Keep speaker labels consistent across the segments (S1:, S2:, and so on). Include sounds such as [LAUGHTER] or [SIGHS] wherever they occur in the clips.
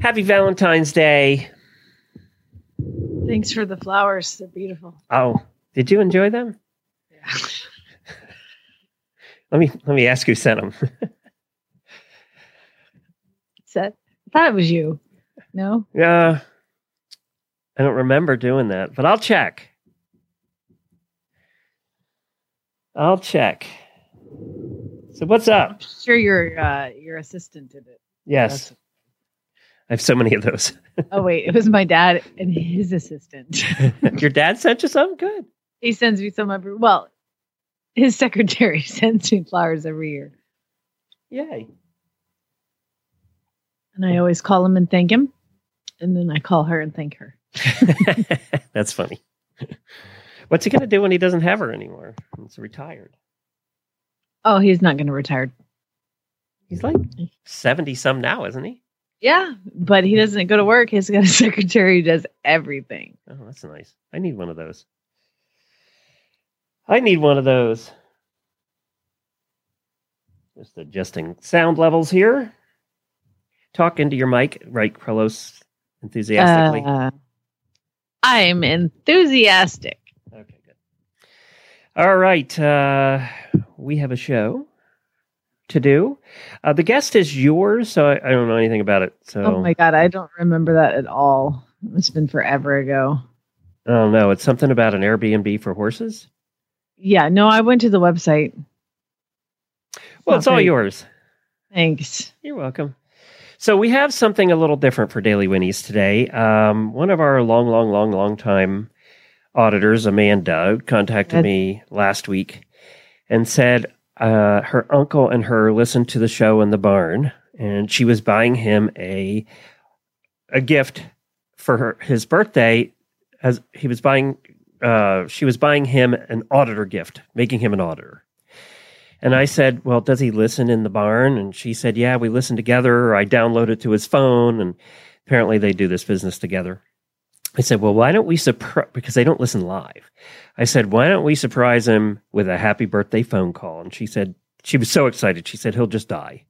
S1: Happy Valentine's Day.
S2: Thanks for the flowers. They're beautiful.
S1: Oh, did you enjoy them?
S2: Yeah. [LAUGHS]
S1: Let me let me ask who sent them. [LAUGHS]
S2: Set. I thought it was you. No?
S1: yeah, I don't remember doing that, but I'll check. I'll check. So what's up?
S2: I'm sure your uh, your assistant did it.
S1: Yes, I have so many of those. [LAUGHS]
S2: Oh wait, it was my dad and his assistant. [LAUGHS]
S1: Your dad sent you some? Good.
S2: he sends me some every well, his secretary [LAUGHS] sends me flowers every year.
S1: Yay.
S2: And I always call him and thank him. And then I call her and thank her.
S1: That's funny. What's he going to do when he doesn't have her anymore? He's retired.
S2: Oh, he's not gonna retire.
S1: He's like 70 some now, isn't he?
S2: Yeah, but he doesn't go to work. He's got a [LAUGHS] secretary who does everything.
S1: Oh, that's nice. I need one of those. I need one of those. Just adjusting sound levels here. Talk into your mic, right, Carlos, enthusiastically.
S2: Uh, I'm enthusiastic.
S1: okay, good. All right. Uh, we have a show to do. Uh, the guest is yours, so I, I don't know anything about it. So
S2: Oh my god, I don't remember that at all. It's been forever ago.
S1: I don't know. It's something about an Airbnb for horses.
S2: Yeah, no, I went to the website.
S1: Well, it's all yours.
S2: Thanks.
S1: You're welcome. So we have something a little different for Daily Winnies today. Um, one of our long, long, long, long time auditors, Amanda, contacted
S2: Good.
S1: me last week and said uh, her uncle and her listened to the show in the barn, and she was buying him a a gift for her, his birthday. As he was buying, uh, she was buying him an auditor gift, making him an auditor. And I said, Well, does he listen in the barn? And she said, Yeah, we listen together. I downloaded to his phone, and apparently they do this business together. I said, Well, why don't we surprise, because they don't listen live. I said, Why don't we surprise him with a happy birthday phone call? And she said, She was so excited. She said, He'll just die.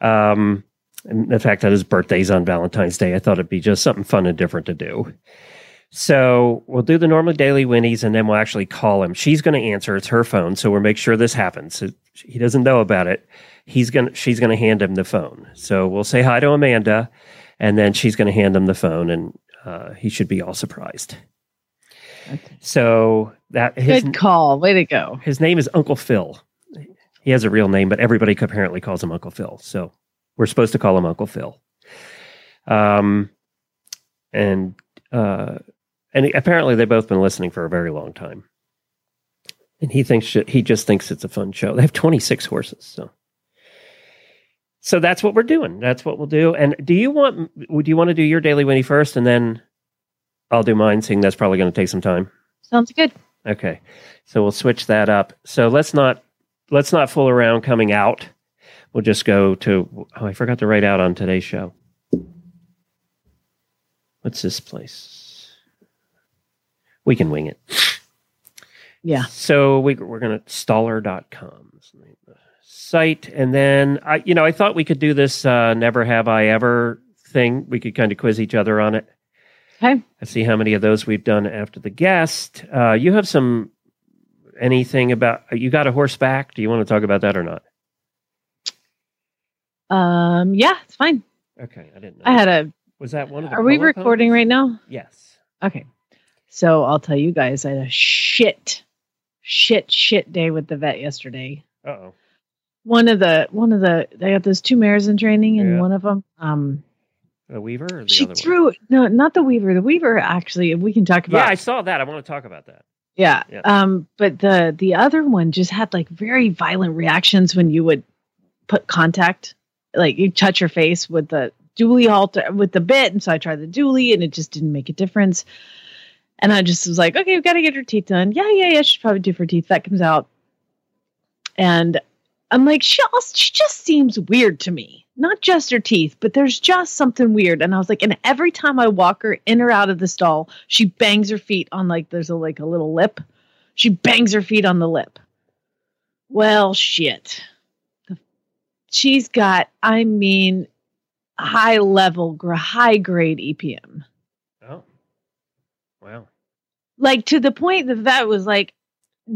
S1: Um, and the fact that his birthday's on Valentine's Day, I thought it'd be just something fun and different to do. So we'll do the normal daily winnies and then we'll actually call him. She's going to answer. It's her phone. So we'll make sure this happens. He doesn't know about it. He's going she's going to hand him the phone. So we'll say hi to Amanda and then she's going to hand him the phone and uh, he should be all surprised.
S2: Okay.
S1: So that his,
S2: Good call. Way to go.
S1: his name is Uncle Phil. He has a real name, but everybody apparently calls him Uncle Phil. So we're supposed to call him Uncle Phil. Um, and uh, and apparently they've both been listening for a very long time. And he thinks he just thinks it's a fun show. They have twenty six horses, so so that's what we're doing. That's what we'll do. And do you want? Would you want to do your daily Winnie first, and then I'll do mine? Seeing that's probably going to take some time.
S2: Sounds good.
S1: Okay. So we'll switch that up. So let's not let's not fool around coming out. We'll just go to oh I forgot to write out on today's show. What's this place? We can wing it.
S2: Yeah.
S1: So we, we're going to staller.com is the name of the site. And then, I, you know, I thought we could do this uh, never have I ever thing. We could kind of quiz each other on it.
S2: Okay.
S1: I see how many of those we've done after the guest. Uh, you have some anything about you got a horseback? Do you want to talk about that or not?
S2: Um. Yeah, it's fine.
S1: Okay, I didn't know.
S2: I had a.
S1: Was that one of the
S2: Are we recording
S1: ponies?
S2: right now?
S1: Yes.
S2: Okay. So I'll tell you guys, I had a shit, shit, shit day with the vet yesterday.
S1: Uh oh.
S2: One of the one of the they got those two mares in training, and
S1: Yeah.
S2: one of them, um,
S1: The Weaver or the
S2: she
S1: other
S2: threw no, not the Weaver. The Weaver actually, we can talk
S1: one? Yeah. I saw that. I want to talk about that.
S2: Yeah.
S1: Yeah.
S2: Um, but the the other one just had like very violent reactions when you would put contact, like you touch your face with the dually halter with the bit, and so I tried the dually, and it just didn't make a difference. And I just was like, okay, we've got to get her teeth done. Yeah, yeah, yeah. She's probably due for teeth. That comes out, and I'm like, she also, she just seems weird to me. Not just her teeth, but there's just something weird. And I was like, and every time I walk her in or out of the stall, she bangs her feet on like there's a like a little lip. She bangs her feet on the lip. Well, shit. She's got, I mean, high level, high grade EPM.
S1: Oh, wow.
S2: Like to the point that that was like,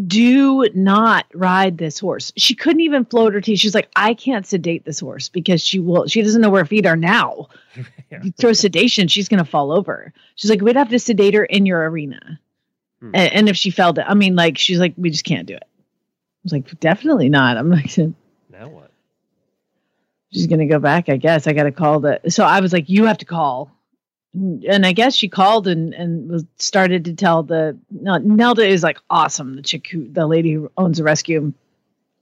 S2: do not ride this horse. She couldn't even float her teeth. She's like, I can't sedate this horse because she will. She doesn't know where her feet are now. [LAUGHS]
S1: yeah.
S2: You throw sedation, she's gonna fall over. She's like, we'd have to sedate her in your arena.
S1: Hmm.
S2: And, and if she fell down, I mean, like, she's like, we just can't do it. I was like, definitely not. I'm like, [LAUGHS]
S1: Now what?
S2: she's gonna go back. I guess I got to call the. So I was like, you have to call, and I guess she called and and was started to tell the. Nelda is like awesome. The chick who the lady who owns the rescue,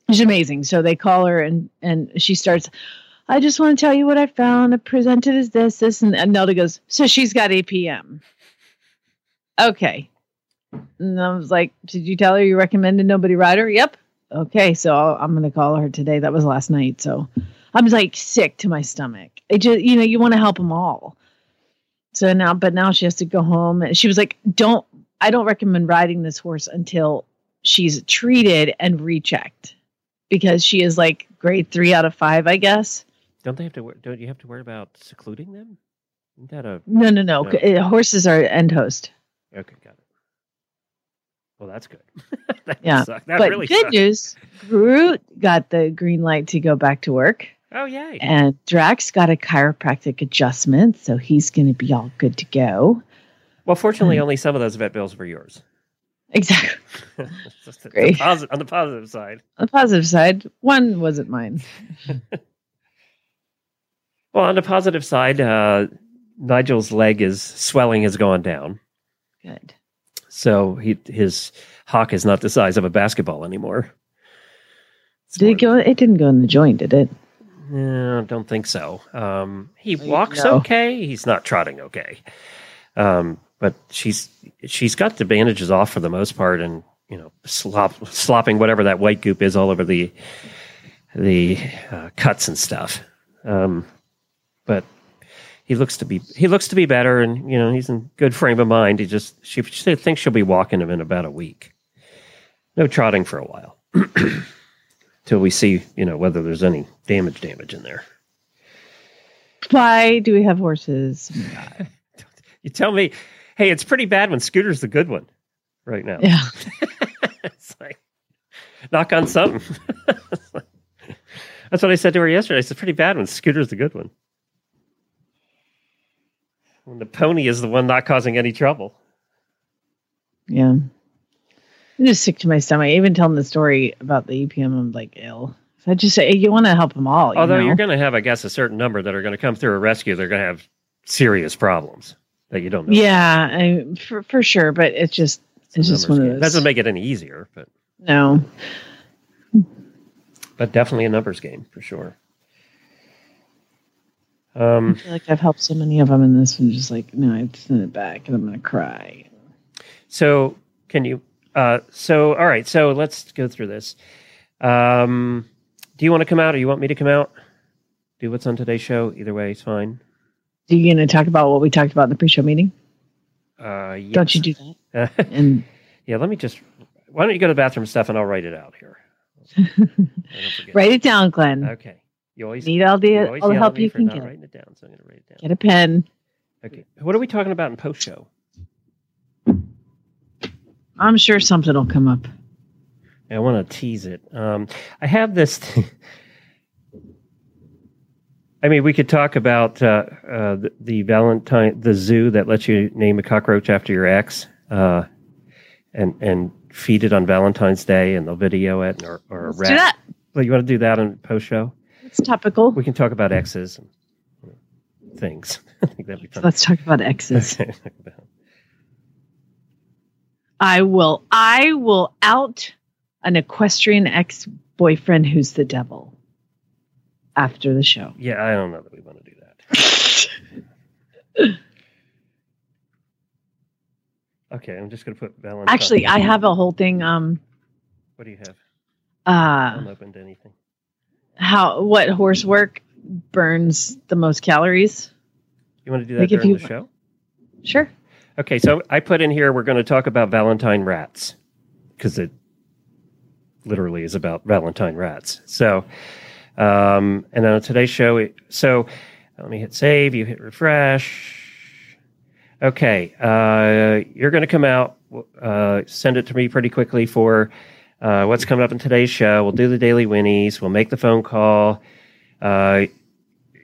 S2: she's amazing. So they call her and and she starts. I just want to tell you what I found. I presented as this, this, and, and Nelda goes. So she's got EPM. Okay. And I was like, did you tell her you recommended nobody ride her? Yep. Okay, so I'm going to call her today. That was last night. So I'm like sick to my stomach. It just, you know, you want to help them all. So now, but now she has to go home. And she was like, don't, I don't recommend riding this horse until she's treated and rechecked because she is like grade three out of five, I guess.
S1: Don't they have to? Don't you have to worry about secluding them? Isn't that a
S2: No, no, no.
S1: No.
S2: Horses are end host.
S1: okay? Got it. Well, that's good. [LAUGHS] that
S2: Yeah, but
S1: really
S2: good news Groot got the green light to go back to work.
S1: Oh yay!
S2: And Drax got a chiropractic adjustment, so he's going to be all good to go.
S1: Well, fortunately,
S2: Mm.
S1: only some of those vet bills were yours. [LAUGHS]
S2: Exactly. [LAUGHS]
S1: The- the
S2: Great.
S1: posi- on the positive side.
S2: On the positive side, one wasn't mine. [LAUGHS]
S1: Well, on the positive side, uh, Nigel's leg is swelling has gone down,
S2: Good.
S1: so he his hock is not the size of a basketball anymore. It's
S2: Did it go? It didn't go in the joint, did it?
S1: No, don't think so. Um, he walks
S2: know.
S1: okay. He's not trotting okay. Um, but she's she's got the bandages off for the most part, and you know, slop, slopping whatever that white goop is all over the the uh, cuts and stuff. Um, but he looks to be he looks to be better, and you know, he's in good frame of mind. He just she, she thinks she'll be walking him in about a week. No trotting for a while. [CLEARS THROAT] Till we see, you know, whether there's any damage damage in there.
S2: Why do we have horses? [LAUGHS]
S1: You tell me, hey, it's pretty bad when Scooter's the good one right now.
S2: Yeah. [LAUGHS]
S1: it's like, knock on something. [LAUGHS] That's what I said to her yesterday. I said, pretty bad when Scooter's the good one. When the pony is the one not causing any trouble.
S2: Yeah. I'm just sick to my stomach. Even telling the story about the EPM, I'm like ill. So I just say you want to help them all. You
S1: Although
S2: know?
S1: you're going to have, I guess, a certain number that are going to come through a rescue. They're going to have serious problems that you don't know.
S2: yeah, I, for for sure. But it's just it's just one of those.
S1: Doesn't make it any easier, but
S2: no.
S1: but definitely a numbers game for sure.
S2: I
S1: Um,
S2: feel like I've helped so many of them, and this one's just like, no, I send it back, and I'm gonna cry.
S1: so can you? Uh, so all right. So let's go through this. Um, do you want to come out, or you want me to come out? Do what's on today's show. Either way, it's fine.
S2: Are you gonna talk about what we talked about in the pre-show meeting?
S1: Uh, yes.
S2: Don't you do that? [LAUGHS] And
S1: yeah. Let me just. Why don't you go to the bathroom stuff, and I'll write it out here. [LAUGHS] I don't forget.
S2: write it down, Glenn.
S1: Okay. You always
S2: Need all the all the help you can get.
S1: writing it down, so I'm going to write it down.
S2: Get a pen.
S1: Okay. What are we talking about in post show?
S2: I'm sure something will come up.
S1: I want to tease it. Um, I have this. [LAUGHS] I mean, we could talk about uh, uh, the, the Valentine, the zoo that lets you name a cockroach after your ex, uh, and and feed it on Valentine's Day, and they'll video it, or, or a
S2: Let's
S1: rat.
S2: that.
S1: Well, you want to do that on post show?
S2: It's topical.
S1: We can talk about exes and things. [LAUGHS] I think that'd be fun.
S2: Let's talk about exes. [LAUGHS] I will. I will out an equestrian ex-boyfriend who's the devil after the show.
S1: yeah, I don't know that we want to do that. [LAUGHS] Okay, I'm just going to put Valentine.
S2: Actually, I have a whole thing. Um,
S1: What do you have?
S2: Uh,
S1: haven't opened anything.
S2: how what horse work burns the most calories?
S1: You want to do that
S2: Like
S1: during
S2: you-
S1: the show?
S2: Sure.
S1: Okay, so I put in here we're going to talk about Valentine rats because it literally is about Valentine rats. So, um, and on today's show, it, so Let me hit save. You hit refresh. Okay, uh, you're going to come out. Uh, send it to me pretty quickly for uh, what's coming up in today's show. We'll do the daily winnies. We'll make the phone call. Uh,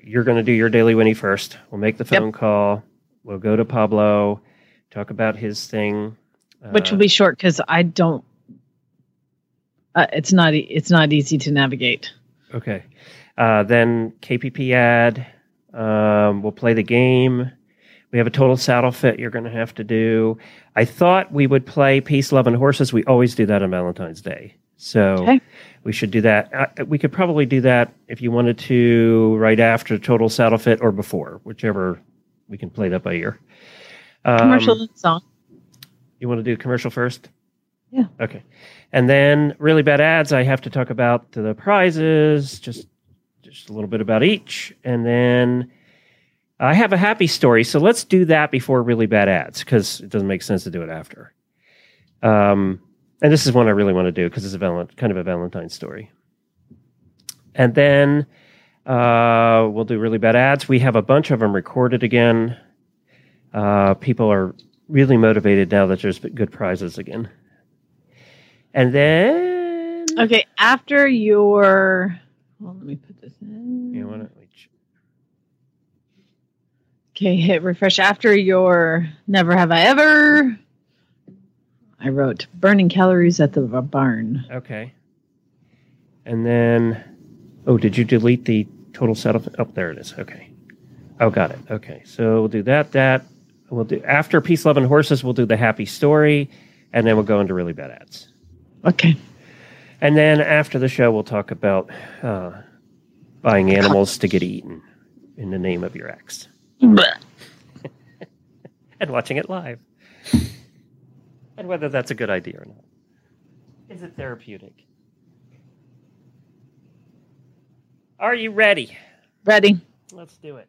S1: you're going to do your daily winnie first. We'll make the phone
S2: Yep.
S1: call. We'll go to Pablo, talk about his thing.
S2: which
S1: Uh,
S2: will be short because I don't. Uh, it's not. It's not easy to navigate.
S1: Okay. Uh, then KPP ad. Um, we'll play the game. We have a total saddle fit you're going to have to do. I thought we would play Peace, Love, and Horses. We always do that on Valentine's Day. So
S2: Okay.
S1: we should do that. Uh, we could probably do that if you wanted to right after Total Saddle Fit or before, whichever we can play that by ear. Um,
S2: Commercial song.
S1: you want to do commercial first?
S2: Yeah.
S1: Okay. And then really bad ads. I have to talk about the prizes, just just a little bit about each, and then I have a happy story. So let's do that before really bad ads because it doesn't make sense to do it after. Um, and this is one I really want to do because it's a val- kind of a Valentine story. And then uh, we'll do really bad ads. We have a bunch of them recorded again. Uh, people are really motivated now that there's good prizes again. And then
S2: Okay. After your. Well, let me put this in.
S1: you want to
S2: Okay, hit refresh after your never have I ever. I wrote burning calories at the barn.
S1: okay. And then oh, did you delete the total set setup? Oh, there it is. Okay. Oh, got it. Okay. So we'll do that. That we'll do after peace, love, and horses. We'll do the happy story, and then we'll go into really bad ads.
S2: Okay.
S1: And then after the show, we'll talk about uh, buying animals to get eaten in the name of your ex [LAUGHS] and watching it live. and whether that's a good idea or not. Is it therapeutic? Are you ready?
S2: Ready.
S1: Let's do it.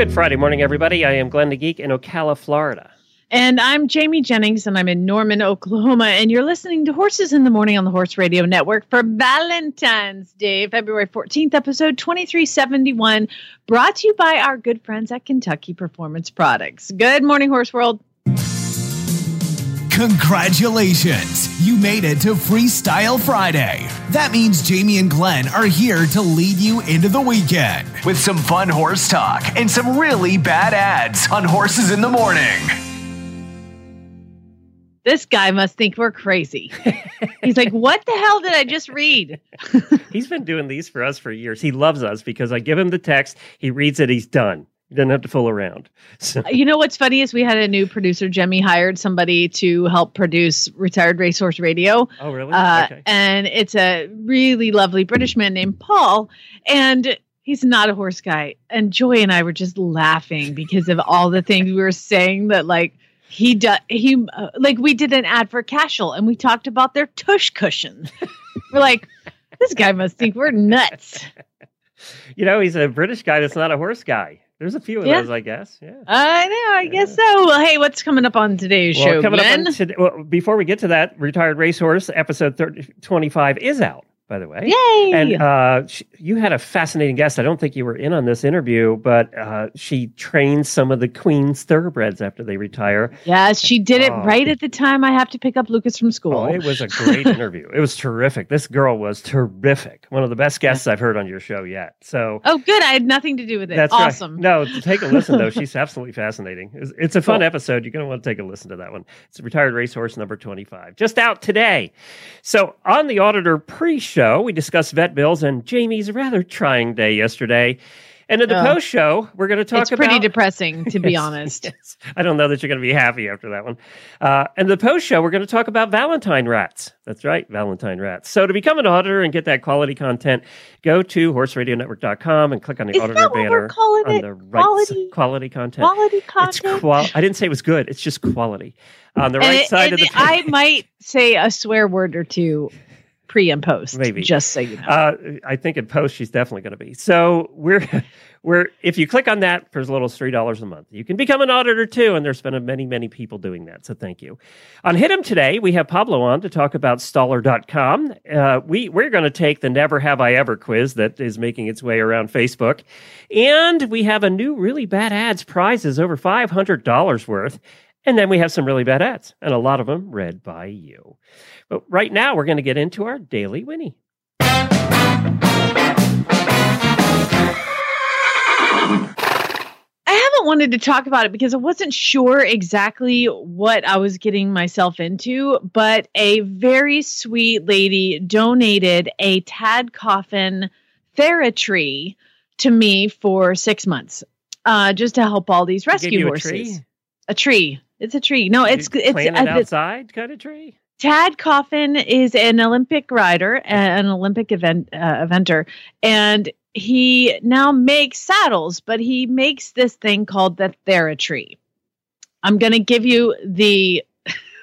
S1: Good Friday morning, everybody. I am Glenn the Geek in Ocala, Florida.
S2: And I'm Jamie Jennings, and I'm in Norman, Oklahoma. And you're listening to Horses in the Morning on the Horse Radio Network for Valentine's Day, February 14th, episode 2371, brought to you by our good friends at Kentucky Performance Products. Good morning, Horse World.
S3: Congratulations! You made it to Freestyle Friday. That means Jamie and Glenn are here to lead you into the weekend with some fun horse talk and some really bad ads on Horses in the Morning.
S2: This guy must think we're crazy. He's like, what the hell did I just read?
S1: He's been doing these for us for years. He loves us because I give him the text, he reads it, he's done. He doesn't have to fool around. So
S2: You know what's funny is we had a new producer, Jemmy, hired somebody to help produce Retired Racehorse Radio.
S1: Oh really?
S2: Uh,
S1: okay.
S2: And it's a really lovely British man named Paul. And he's not a horse guy. And Joy and I were just laughing because of all the things we were saying that, like, he does, he, uh, like, we did an ad for Cashel and we talked about their tush cushion. [LAUGHS] we're like, this guy must think we're nuts. [LAUGHS]
S1: You know, he's a British guy that's not a horse guy. There's a few of
S2: Yeah.
S1: those, I guess. Yeah.
S2: I know, I guess so. Well, hey, what's coming up on today's
S1: Well,
S2: show,
S1: coming
S2: Glenn?
S1: up on today, well, before we get to that, Retired Racehorse episode 30, 25 is out, by the way.
S2: Yay!
S1: And uh, sh you had a fascinating guest. I don't think you were in on this interview, but uh, she trains some of the Queen's thoroughbreds after they retire.
S2: yes, she did it
S1: Oh.
S2: right at the time I have to pick up Lucas from school.
S1: Oh, it was a great [LAUGHS] interview. It was terrific. This girl was terrific. One of the best guests I've heard on your show yet. So
S2: Oh, good. I had nothing to do with it.
S1: that's
S2: awesome.
S1: right. No, take a listen though. [LAUGHS] She's absolutely fascinating. It's, it's a fun
S2: Cool.
S1: episode. You're going to want to take a listen to that one. It's retired racehorse number 25, just out today. So on the auditor pre-show, we discussed vet bills and Jamie's rather trying day yesterday. And in the
S2: Oh.
S1: post show, we're going to talk
S2: it's pretty depressing, to be [LAUGHS]
S1: Yes,
S2: honest.
S1: yes. I don't know that you're going to be happy after that one. Uh, and the post show, we're going to talk about Valentine rats. That's right, Valentine rats. So to become an auditor and get that quality content, go to horseradionetwork.com and click on the
S2: Is
S1: auditor banner on
S2: it?
S1: the right
S2: Quality-
S1: quality content.
S2: Quality
S1: It's
S2: content.
S1: qual. I didn't say it was good. It's just quality. On the right side
S2: and
S1: of the
S2: it- I might say a swear word or two pre and post.
S1: Maybe.
S2: Just so you know.
S1: Uh, I think in post she's definitely going to be. So we're [LAUGHS] we're if you click on that for as little as three dollars a month, you can become an auditor too. And there's been many many people doing that. So thank you. On Hit 'em today, we have Pablo on to talk about Staller.com. Uh, we we're going to take the Never Have I Ever quiz that is making its way around Facebook, and we have a new really bad ads prizes over five hundred dollars worth. And then we have some really bad ads, and a lot of them read by you. But right now, we're going to get into our daily Winnie.
S2: I haven't wanted to talk about it because I wasn't sure exactly what I was getting myself into, but a very sweet lady donated a Tad Coffin Theratree to me for six months, uh, just to help all these rescue horses. A tree. It's a tree. No, it's it's
S1: plant
S2: uh,
S1: it
S2: the-
S1: outside kind of tree.
S2: Tad Coffin is an Olympic rider, an Olympic event uh, eventer, and he now makes saddles, but he makes this thing called the Theratree. I'm going to give you the.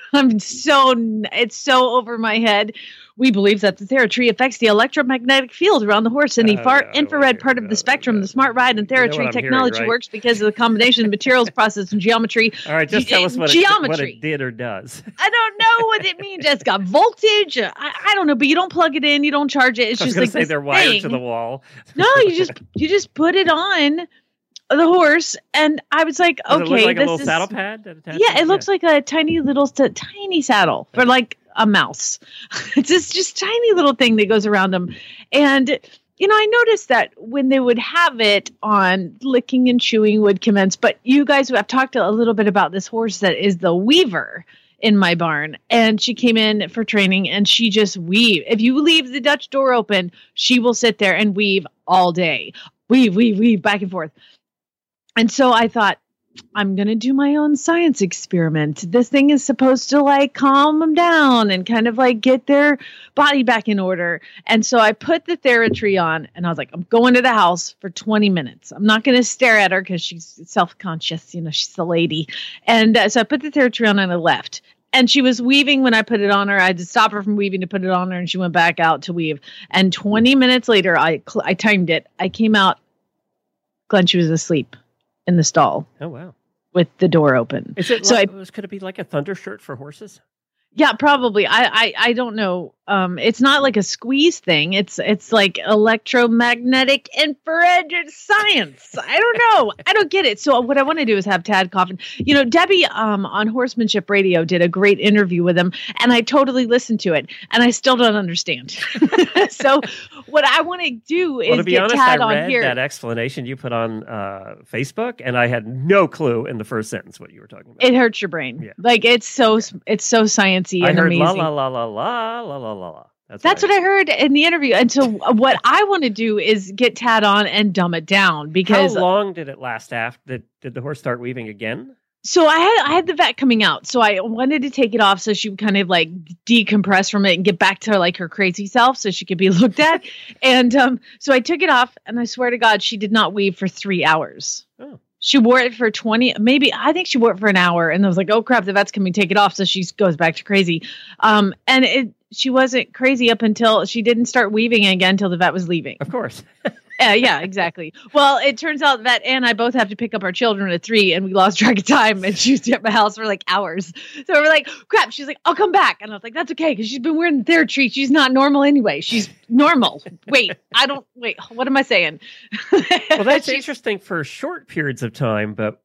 S2: [LAUGHS] I'm so it's so over my head. We believe that the Theratree affects the electromagnetic field around the horse in the
S1: Oh,
S2: far
S1: yeah,
S2: infrared part of the uh, spectrum.
S1: yeah.
S2: The uh, smart ride and
S1: You know
S2: Theratree
S1: hearing,
S2: technology
S1: right?
S2: works because of the combination of materials, [LAUGHS] process, and geometry
S1: All right, just tell us what it, what it did or does.
S2: I don't know what it means. It's got voltage. I, I don't know, but you don't plug it in. You don't charge it. It's just like
S1: say they're wired to the wall.
S2: No, you just you just put it on the horse, and I was like,
S1: Does
S2: okay,
S1: like a
S2: this
S1: little
S2: is
S1: saddle pad? that
S2: yeah, it looks like a tiny little tiny saddle for like a mouse. [LAUGHS] it's this just tiny little thing that goes around them, and you know, I noticed that when they would have it on, licking and chewing would commence. But you guys who have talked a little bit about this horse that is the weaver in my barn, and she came in for training, and she just weave. If you leave the Dutch door open, she will sit there and weave all day, weave, weave, weave back and forth. And so I thought, I'm going to do my own science experiment. This thing is supposed to like calm them down and kind of like get their body back in order. And so I put the Theratree on and I was like, I'm going to the house for 20 minutes. I'm not going to stare at her because she's self conscious. You know, she's the lady. And uh, so I put the Theratree on and I left. And she was weaving when I put it on her. I had to stop her from weaving to put it on her, and she went back out to weave. And 20 minutes later, I cl- I timed it. I came out. Glenn, she was asleep in the stall
S1: Oh wow!
S2: with the door open.
S1: Is it?
S2: So
S1: like, could it be like a thunder shirt for horses?
S2: Yeah, probably. I, I I don't know. Um, it's not like a squeeze thing. It's it's like electromagnetic infrared science. I don't know. I don't get it. So what I want to do is have Tad Coffin. You know, Debbie um on Horsemanship Radio did a great interview with him, and I totally listened to it, and I still don't understand. [LAUGHS] so what I want to do is
S1: Well, to be
S2: get
S1: honest,
S2: Tad
S1: I
S2: on here.
S1: that explanation you put on uh, Facebook, and I had no clue in the first sentence what you were talking about.
S2: it hurts your brain.
S1: Yeah.
S2: Like it's so it's so
S1: I
S2: and
S1: heard
S2: amazing.
S1: La la la la la la la la. That's,
S2: That's what, I, what I heard in the interview. And so, what I want to do is get Tad on and dumb it down because.
S1: How long did it last after? Did, did the horse start weaving again?
S2: so I had I had the vet coming out, so I wanted to take it off so she would kind of like decompress from it and get back to like her crazy self, so she could be [LAUGHS] looked at. [LAUGHS] and um, so I took it off, and I swear to God, she did not weave for three hours.
S1: Oh.
S2: She wore it for 20, maybe I think she wore it for an hour and I was like, oh crap, the vet's coming take it off. So she goes back to crazy. Um, and it, she wasn't crazy up until she didn't start weaving again until the vet was leaving.
S1: Of course. [LAUGHS]
S2: Yeah, yeah, exactly. Well, it turns out that Ann and I both have to pick up our children at three, and we lost track of time. And she was at my house for like hours. So we're like, "Crap!" She's like, "I'll come back," and I was like, "That's okay," because she's been wearing their Theratree. She's not normal anyway. She's normal. wait, I don't. Wait, what am I saying?
S1: well, that's [LAUGHS] interesting for short periods of time, but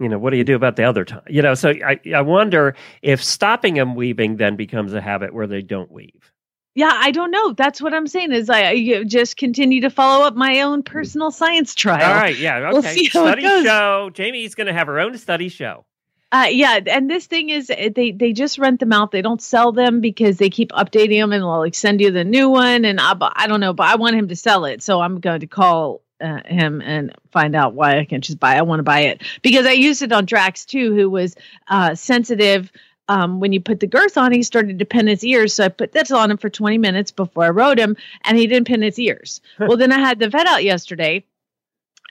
S1: you know, what do you do about the other time? You know, so I, I wonder if stopping them weaving then becomes a habit where they don't weave.
S2: Yeah, I don't know. That's what I'm saying. Is I, I just continue to follow up my own personal science trial.
S1: All right, yeah,
S2: We'll
S1: okay.
S2: see how it
S1: study
S2: goes.
S1: show. Jamie's going to have her own study show.
S2: Uh, yeah, and this thing is uh, they they just rent them out. They don't sell them because they keep updating them and they'll like send you the new one. And I, I don't know, but I want him to sell it, so I'm going to call uh, him and find out why I can't just buy. I want to buy it because I used it on Drax too, who was uh, sensitive. Um, when you put the girth on, he started to pin his ears. So I put this on him for 20 minutes before I rode him, and he didn't pin his ears. well, then I had the vet out yesterday,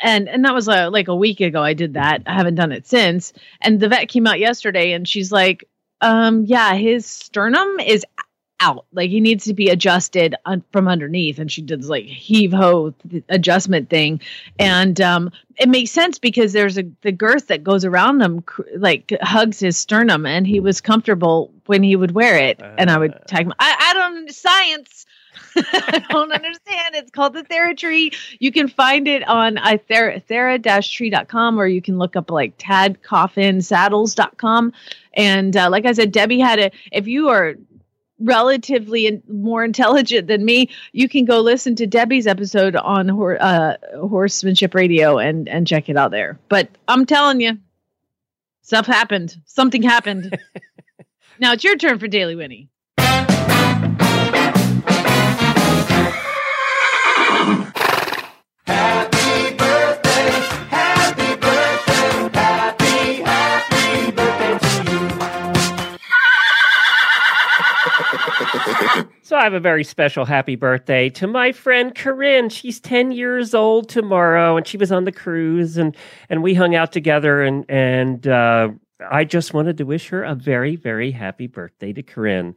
S2: and and that was uh, like a week ago. I did that. I haven't done it since. And the vet came out yesterday, and she's like, um, "Yeah, his sternum is out. Like he needs to be adjusted un- from underneath. And she did this like heave ho th- adjustment thing, and um, it makes sense because there's a the girth that goes around him, cr- like hugs his sternum, and he was comfortable when he would wear it. and I would
S1: Uh.
S2: tag him. I, I don't science. [LAUGHS] I don't understand. It's called the Theratree. You can find it on uh, thera, thera-tree.com or you can look up like tadcoffinsaddles.com. And uh, like I said, Debbie had a, if you are relatively in, more intelligent than me, you can go listen to Debbie's episode on hor- uh, Horsemanship Radio and, and check it out there. But I'm telling you, stuff happened. Something happened. [LAUGHS] now it's your turn for Daily Winnie.
S1: So I have a very special happy birthday to my friend Corinne. She's 10 years old tomorrow and she was on the cruise and and we hung out together and and uh I just wanted to wish her a very, very happy birthday to Corinne.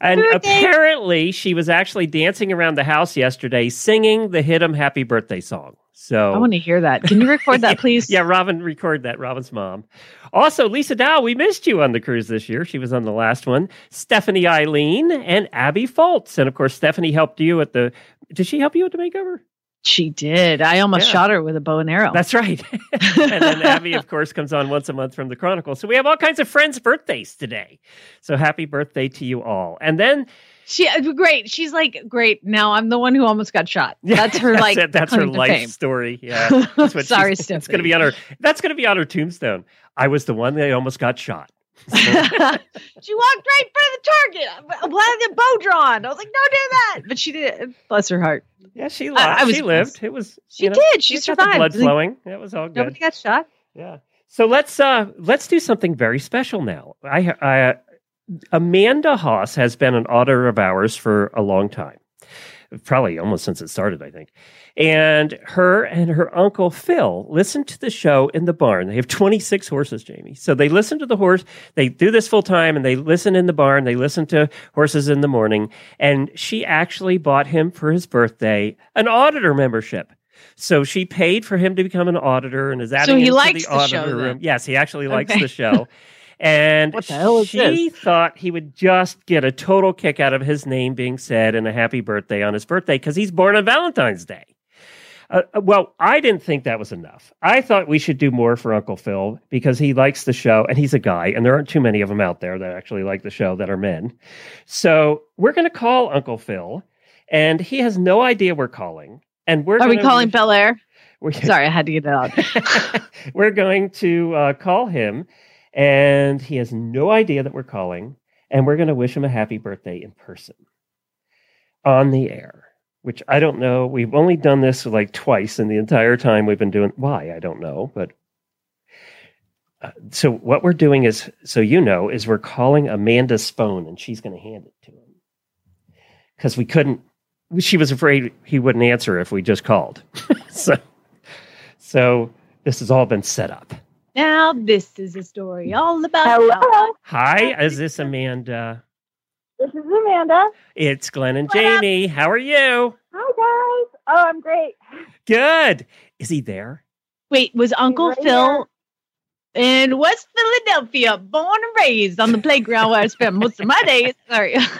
S1: And
S2: Birthday.
S1: apparently, she was actually dancing around the house yesterday singing the Hit 'em Happy Birthday song. So,
S2: I want to hear that. Can you record that, [LAUGHS] please?
S1: yeah, Robin, record that. Robin's mom. Also, Lisa Dow, we missed you on the cruise this year. She was on the last one. Stephanie Eileen and Abby Foltz. And of course, Stephanie helped you at the. Did she help you at the makeover?
S2: She did. I almost
S1: Yeah.
S2: shot her with a bow and arrow.
S1: That's right. [LAUGHS] and then Abby, of course, comes on once a month from the Chronicle. So we have all kinds of friends' birthdays today. So happy birthday to you all. And then
S2: she uh, great. She's like great. Now I'm the one who almost got shot. That's her like
S1: it. that's her life
S2: fame.
S1: story. Yeah. [LAUGHS] That's what
S2: Sorry,
S1: she's- It's going to be on her. That's going to be on her tombstone. I was the one that almost got shot. So- [LAUGHS]
S2: she walked right in front of the target. I'm glad the bow drawn. I was like, don't do that. But she did. Bless her heart.
S1: yeah, she
S2: I-
S1: lived.
S2: I was
S1: she lived. It was.
S2: She
S1: know,
S2: did. She
S1: got
S2: survived.
S1: Blood flowing. It was all good.
S2: Nobody got shot.
S1: Yeah. So let's uh let's do something very special now. I I Amanda Haas has been an auditor of ours for a long time. Probably almost since it started, I think. And her and her uncle Phil listen to the show in the barn. They have 26 horses, Jamie. So they listen to the horse. They do this full time and they listen in the barn. They listen to horses in the morning. And she actually bought him for his birthday an auditor membership. So she paid for him to become an auditor and is adding
S2: he
S1: him
S2: likes
S1: to
S2: the
S1: the
S2: show,
S1: auditor
S2: then.
S1: room. Yes, he actually likes
S2: Okay.
S1: the show. [LAUGHS] And
S2: What the hell is
S1: she thought he would just get a total kick out of his name being said and a happy birthday on his birthday because he's born on Valentine's Day. Uh, uh, well, I didn't think that was enough. I thought we should do more for Uncle Phil because he likes the show and he's a guy, and there aren't too many of them out there that actually like the show that are men. So we're going to call Uncle Phil, and he has no idea we're calling. And we're
S2: Are we calling Bel Air? Sorry, I had to get it out. [LAUGHS]
S1: we're going to uh, call him, and he has no idea that we're calling, and we're going to wish him a happy birthday in person on the air. Which I don't know. We've only done this like twice in the entire time we've been doing. Why I don't know, but uh, so what we're doing is, so you know, is we're calling Amanda Spone, and she's going to hand it to him because we couldn't. She was afraid he wouldn't answer if we just called. [LAUGHS] so, so this has all been set up.
S2: Now this is a story all about
S4: Hello,
S1: Hi, is this Amanda?
S4: this is Amanda.
S1: It's Glenn and
S4: What up?
S1: Jamie. How are you?
S4: Hi guys. Oh, I'm great.
S1: Good. Is he there?
S2: Wait, was Uncle
S4: right
S2: Phil in West Philadelphia, born and raised on the playground where I spent most of my days? Sorry. [LAUGHS]
S1: I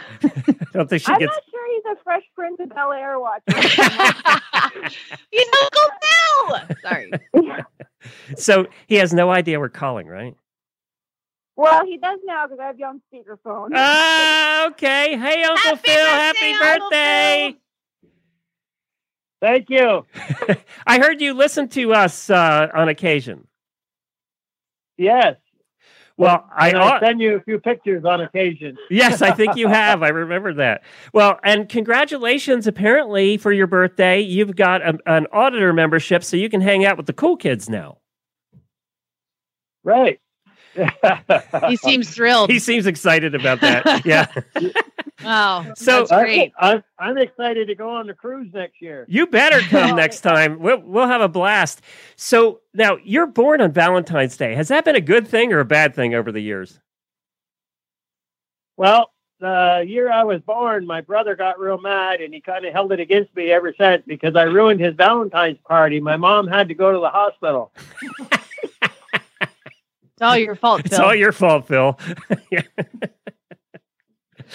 S1: don't think she
S4: I'm
S1: gets.
S4: not sure he's a Fresh Prince of Bel Air watcher. [LAUGHS]
S2: He's Uncle Phil. Sorry. [LAUGHS]
S1: So he has no idea we're calling, right?
S4: well, he does now because I have you on speakerphone.
S1: Ah, okay. Hey, [LAUGHS] Uncle
S2: Happy
S1: Phil.
S2: birthday,
S1: happy
S2: Uncle
S1: birthday.
S5: Thank you. [LAUGHS]
S1: I heard you listen to us uh, on occasion.
S5: Yes.
S1: Well, I
S5: And I send you a few pictures on occasion. [LAUGHS]
S1: yes, I think you have. I remember that. Well, and congratulations! Apparently, for your birthday, you've got a, an auditor membership, so you can hang out with the cool kids now.
S5: Right. [LAUGHS]
S2: He seems thrilled.
S1: He seems excited about that. [LAUGHS] Yeah.
S2: Oh, [LAUGHS] wow.
S1: So-
S2: that's great.
S5: I, I'm, I'm excited to go on the cruise next year.
S1: You better come [LAUGHS] next time. We'll, we'll have a blast. So now you're born on Valentine's Day. Has that been a good thing or a bad thing over the years?
S5: Well, the year I was born, my brother got real mad and he kind of held it against me ever since because I ruined his Valentine's party. My mom had to go to the hospital. [LAUGHS]
S2: It's all your fault,
S1: It's all your fault, Phil. Yeah.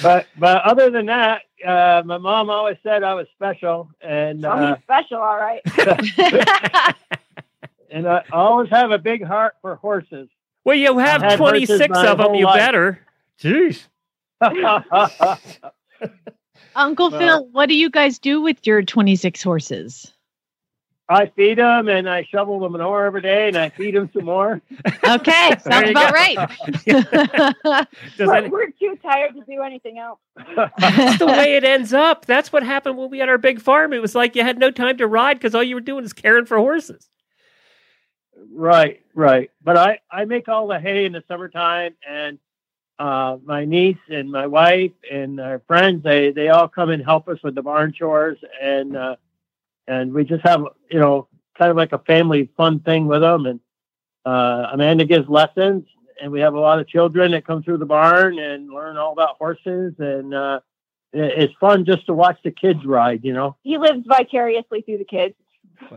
S5: But but other than that, uh, my mom always said I was special, and
S4: Oh,
S5: uh,
S4: special, all right. [LAUGHS]
S5: and I always have a big heart for horses.
S1: Well, you
S5: I've
S1: 26 of them. You
S5: life.
S1: better. Jeez. [LAUGHS]
S2: Uncle Phil, what do you guys do with your 26 horses?
S5: I feed them and I shovel them manure every day, and I feed them some more.
S2: Okay, [LAUGHS] sounds about
S1: go.
S2: right. [LAUGHS] [LAUGHS]
S1: Does
S4: We're,
S1: any-
S4: we're too tired to do anything else.
S1: That's the way it ends up. That's what happened when we had our big farm. It was like you had no time to ride because all you were doing is caring for horses.
S5: Right, right. But I I make all the hay in the summertime, and uh, my niece and my wife and our friends they they all come and help us with the barn chores, and uh, and we just have you know kind of like a family fun thing with them. And uh, Amanda gives lessons, and we have a lot of children that come through the barn and learn all about horses, and uh, it's fun just to watch the kids ride. You know.
S4: He lives vicariously through the kids.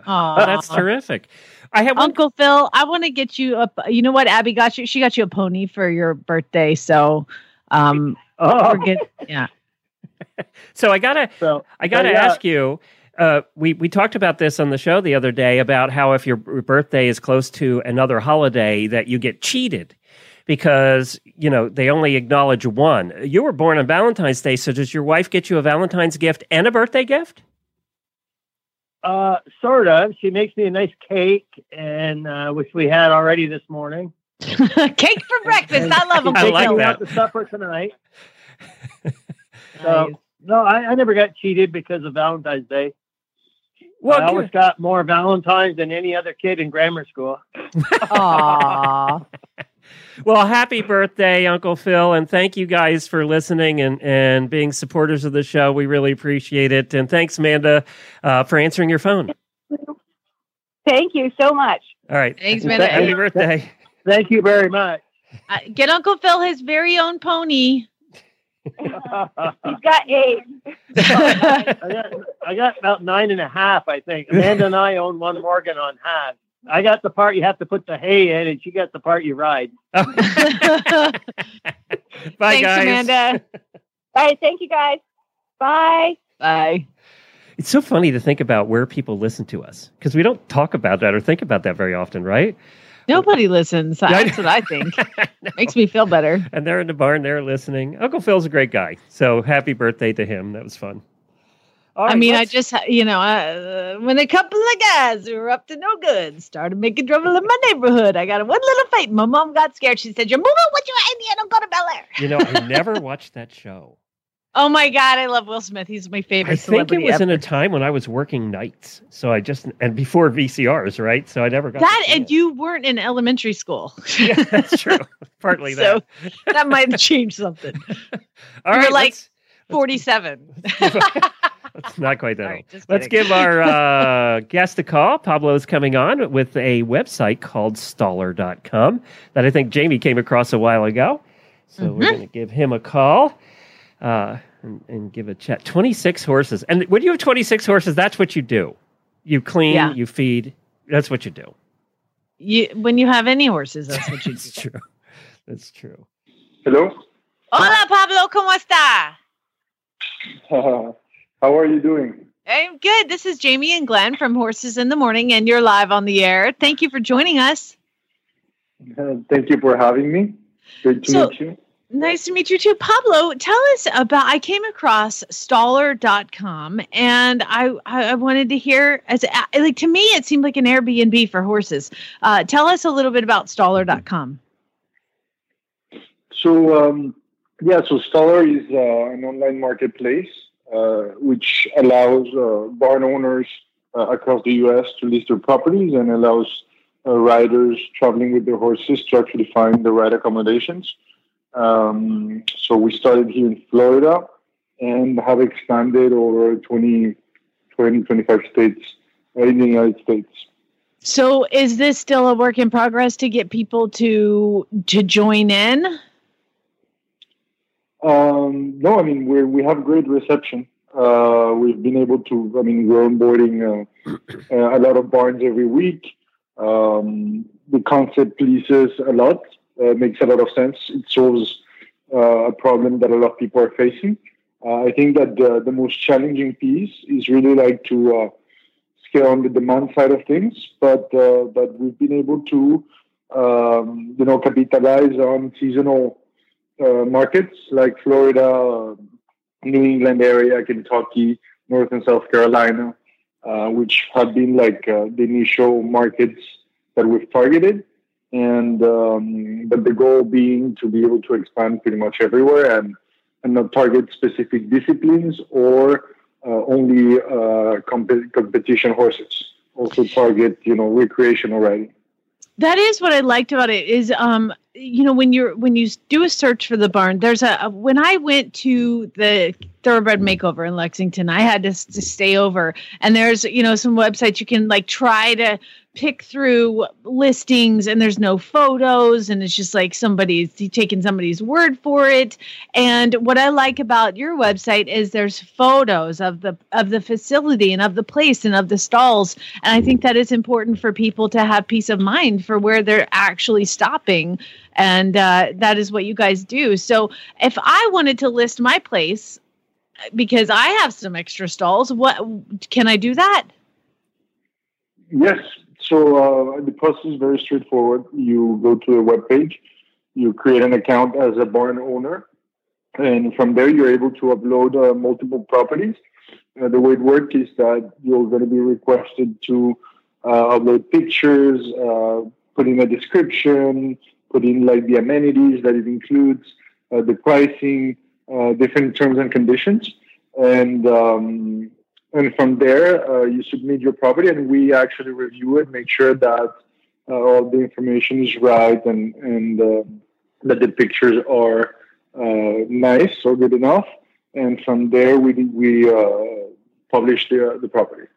S2: Aw.
S1: That's terrific. I have one.
S2: Uncle Phil, I want to get you up. You know what? Abby got you. She got you a pony for your birthday. So, um,
S5: Oh,
S2: we're. Yeah. [LAUGHS]
S1: So I gotta,
S5: so
S1: I gotta
S5: so, yeah.
S1: ask you. Uh, we we talked about this on the show the other day about how if your birthday is close to another holiday that you get cheated because you know they only acknowledge one. You were born on Valentine's Day, so does your wife get you a Valentine's gift and a birthday gift?
S5: Uh, sort of. She makes me a nice cake, and uh, which we had already this morning. [LAUGHS]
S2: Cake for breakfast. I love
S5: She's
S2: Uncle
S1: I like
S2: Phil.
S5: me
S1: that.
S5: out to supper tonight. [LAUGHS] So no, I, I never got cheated because of Valentine's Day.
S1: Well,
S5: I always got more Valentines than any other kid in grammar school.
S2: Aw. [LAUGHS]
S1: Well, happy birthday, Uncle Phil, and thank you guys for listening and, and being supporters of the show. We really appreciate it. And thanks, Amanda, uh, for answering your phone.
S4: Thank you so much.
S1: All right.
S2: Thanks, Amanda.
S1: Happy birthday.
S5: Thank you very much.
S2: Uh, Get Uncle Phil his very own pony.
S4: He's got eight.
S5: I got, I got about nine and a half, I think. Amanda and I own one Morgan on half. I got the part you have to put the hay in, and she got the part you ride. [LAUGHS]
S1: Bye,
S2: Thanks,
S1: guys.
S2: Amanda.
S4: All right, thank you guys. Bye.
S2: Bye.
S1: It's so funny to think about where people listen to us because we don't talk about that or think about that very often, right?
S2: Nobody listens.
S1: I
S2: That's what I think. [LAUGHS] Makes me feel better.
S1: And they're in the barn, they're listening. Uncle Phil's a great guy. So happy birthday to him. That was fun. All
S2: I mean, I
S1: let's-
S2: just, you know, uh, when a couple of guys who were up to no good started making trouble in my neighborhood, I got in one little fight. My mom got scared. She said, You're moving with your Indian. Don't go to Bel Air.
S1: you know, I never watched that show.
S2: Oh my God, I love Will Smith. He's my favorite
S1: I think it was
S2: ever.
S1: in a time when I was working nights. So I just, and before VCRs, right? So I never got
S2: that and
S1: it.
S2: you weren't in elementary school. [LAUGHS]
S1: yeah, that's true. [LAUGHS] Partly that.
S2: So,
S1: that.
S2: that might have [LAUGHS] changed something.
S1: All
S2: you were
S1: right,
S2: like
S1: let's-
S2: 47.
S1: It's not quite that
S2: right,
S1: Let's give our uh, guest a call. Pablo is coming on with a website called Staller.com that I think Jamie came across a while ago. So we're
S2: Mhm.
S1: going to give him a call uh, and, and give a chat. 26 horses. And when you have 26 horses, that's what you do. You clean,
S2: Yeah.
S1: you feed. That's what you do.
S2: You, when you have any horses, that's what you [LAUGHS]
S1: That's
S2: do.
S1: true. That's true.
S6: Hello.
S2: Hola, Pablo. ¿Cómo está? [LAUGHS]
S6: How are you doing?
S2: I'm good. This is Jamie and Glenn from Horses in the Morning, and you're live on the air. Thank you for joining us.
S6: Uh, [LAUGHS] thank you for having me. Great to
S2: So-
S6: meet you.
S2: Nice to meet you too. Pablo, tell us about I came across staller.com and I, I wanted to hear as like to me it seemed like an Airbnb for horses. Uh, tell us a little bit about staller.com.
S6: So um, yeah, so Staller is uh, an online marketplace uh, which allows uh, barn owners uh, across the U.S. to list their properties and allows uh, riders traveling with their horses to actually find the right accommodations. Um, so we started here in Florida and have expanded over 20, 20 25 states in the United States.
S2: So is this still a work in progress to get people to to join in?
S6: Um, no, I mean we we have great reception. Uh, we've been able to. I mean, we're onboarding uh, [CLEARS THROAT] a lot of barns every week. Um, the concept pleases a lot. Uh, makes a lot of sense. It solves uh, a problem that a lot of people are facing. Uh, I think that the, the most challenging piece is really like to uh, scale on the demand side of things, but but we've been able to um, you know capitalize on seasonal markets like Florida, New England area, Kentucky, North and South Carolina, uh, which have been like uh, the initial markets that we've targeted. And um, but the goal being to be able to expand pretty much everywhere and and not target specific disciplines or uh, only uh, comp- competition horses. Also target you know recreational riding
S2: that is what I liked about it is um you know when you're when you do a search for the barn there's a, when I went to the thoroughbred makeover in Lexington I had to, to stay over. And there's you know some websites you can like try to pick through listings and there's no photos and it's just like somebody's taking somebody's word for it. And what i like about your website is there's photos of the of the facility and of the place and of the stalls. And i think that is important for people to have peace of mind for where they're actually stopping and uh, that is what you guys do so if i wanted to list my place because i have some extra stalls what can i do that
S6: yes so uh, the process is very straightforward. You go to a web page, you create an account as a barn owner, and from there you're able to upload uh, multiple properties. Uh, the way it works is that you're going to be requested to uh, upload pictures, uh, put in a description, put in like the amenities that it includes, uh, the pricing, different terms and conditions, and um, and from there uh, you submit your property and we actually review it make sure that uh, all the information is right and and uh, that the pictures are uh, nice or good enough. And from there we we uh, publish the the property.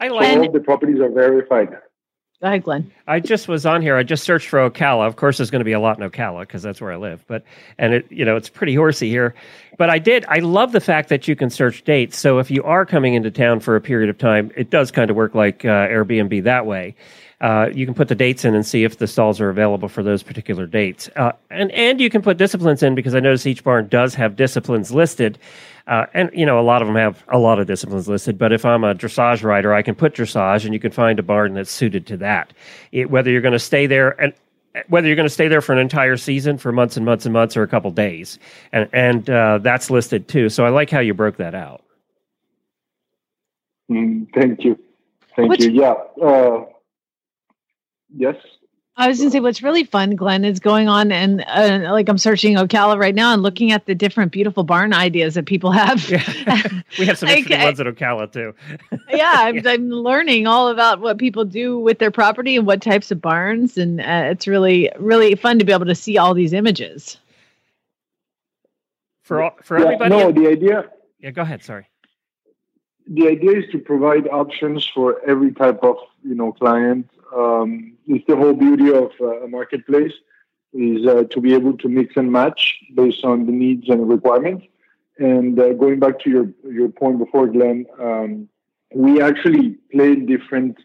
S1: I like
S6: so all the properties are verified
S2: Go ahead, Glenn.
S1: I just was on here. I just searched for Ocala. Of course, there's going to be a lot in Ocala because that's where I live. But and it, you know, it's pretty horsey here. But I did. I love the fact that you can search dates. So if you are coming into town for a period of time, it does kind of work like uh, Airbnb that way. Uh, you can put the dates in and see if the stalls are available for those particular dates. Uh, and and you can put disciplines in because I notice each barn does have disciplines listed. Uh, and you know, a lot of them have a lot of disciplines listed. But if I'm a dressage rider, I can put dressage, and you can find a barn that's suited to that. It, whether you're going to stay there and whether you're going to stay there for an entire season, for months and months and months, or a couple days, and and uh, that's listed too. So I like how you broke that out.
S6: Mm, thank you, thank What's, you. Yeah. Uh, yes.
S2: I was going to say what's really fun, Glenn, is going on and uh, like I'm searching Ocala right now and looking at the different beautiful barn ideas that people have.
S1: Yeah. [LAUGHS] we have some [LAUGHS] interesting ones at Ocala too. [LAUGHS]
S2: yeah, I'm, yeah, I'm, learning all about what people do with their property and what types of barns, and uh, it's really really fun to be able to see all these images.
S1: For all, for yeah, everybody.
S6: No, the idea.
S1: Yeah, go ahead. Sorry.
S6: The idea is to provide options for every type of you know client um, it's the whole beauty of uh, a marketplace is uh, to be able to mix and match based on the needs and requirements. And uh, going back to your your point before, Glenn, um, we actually play in different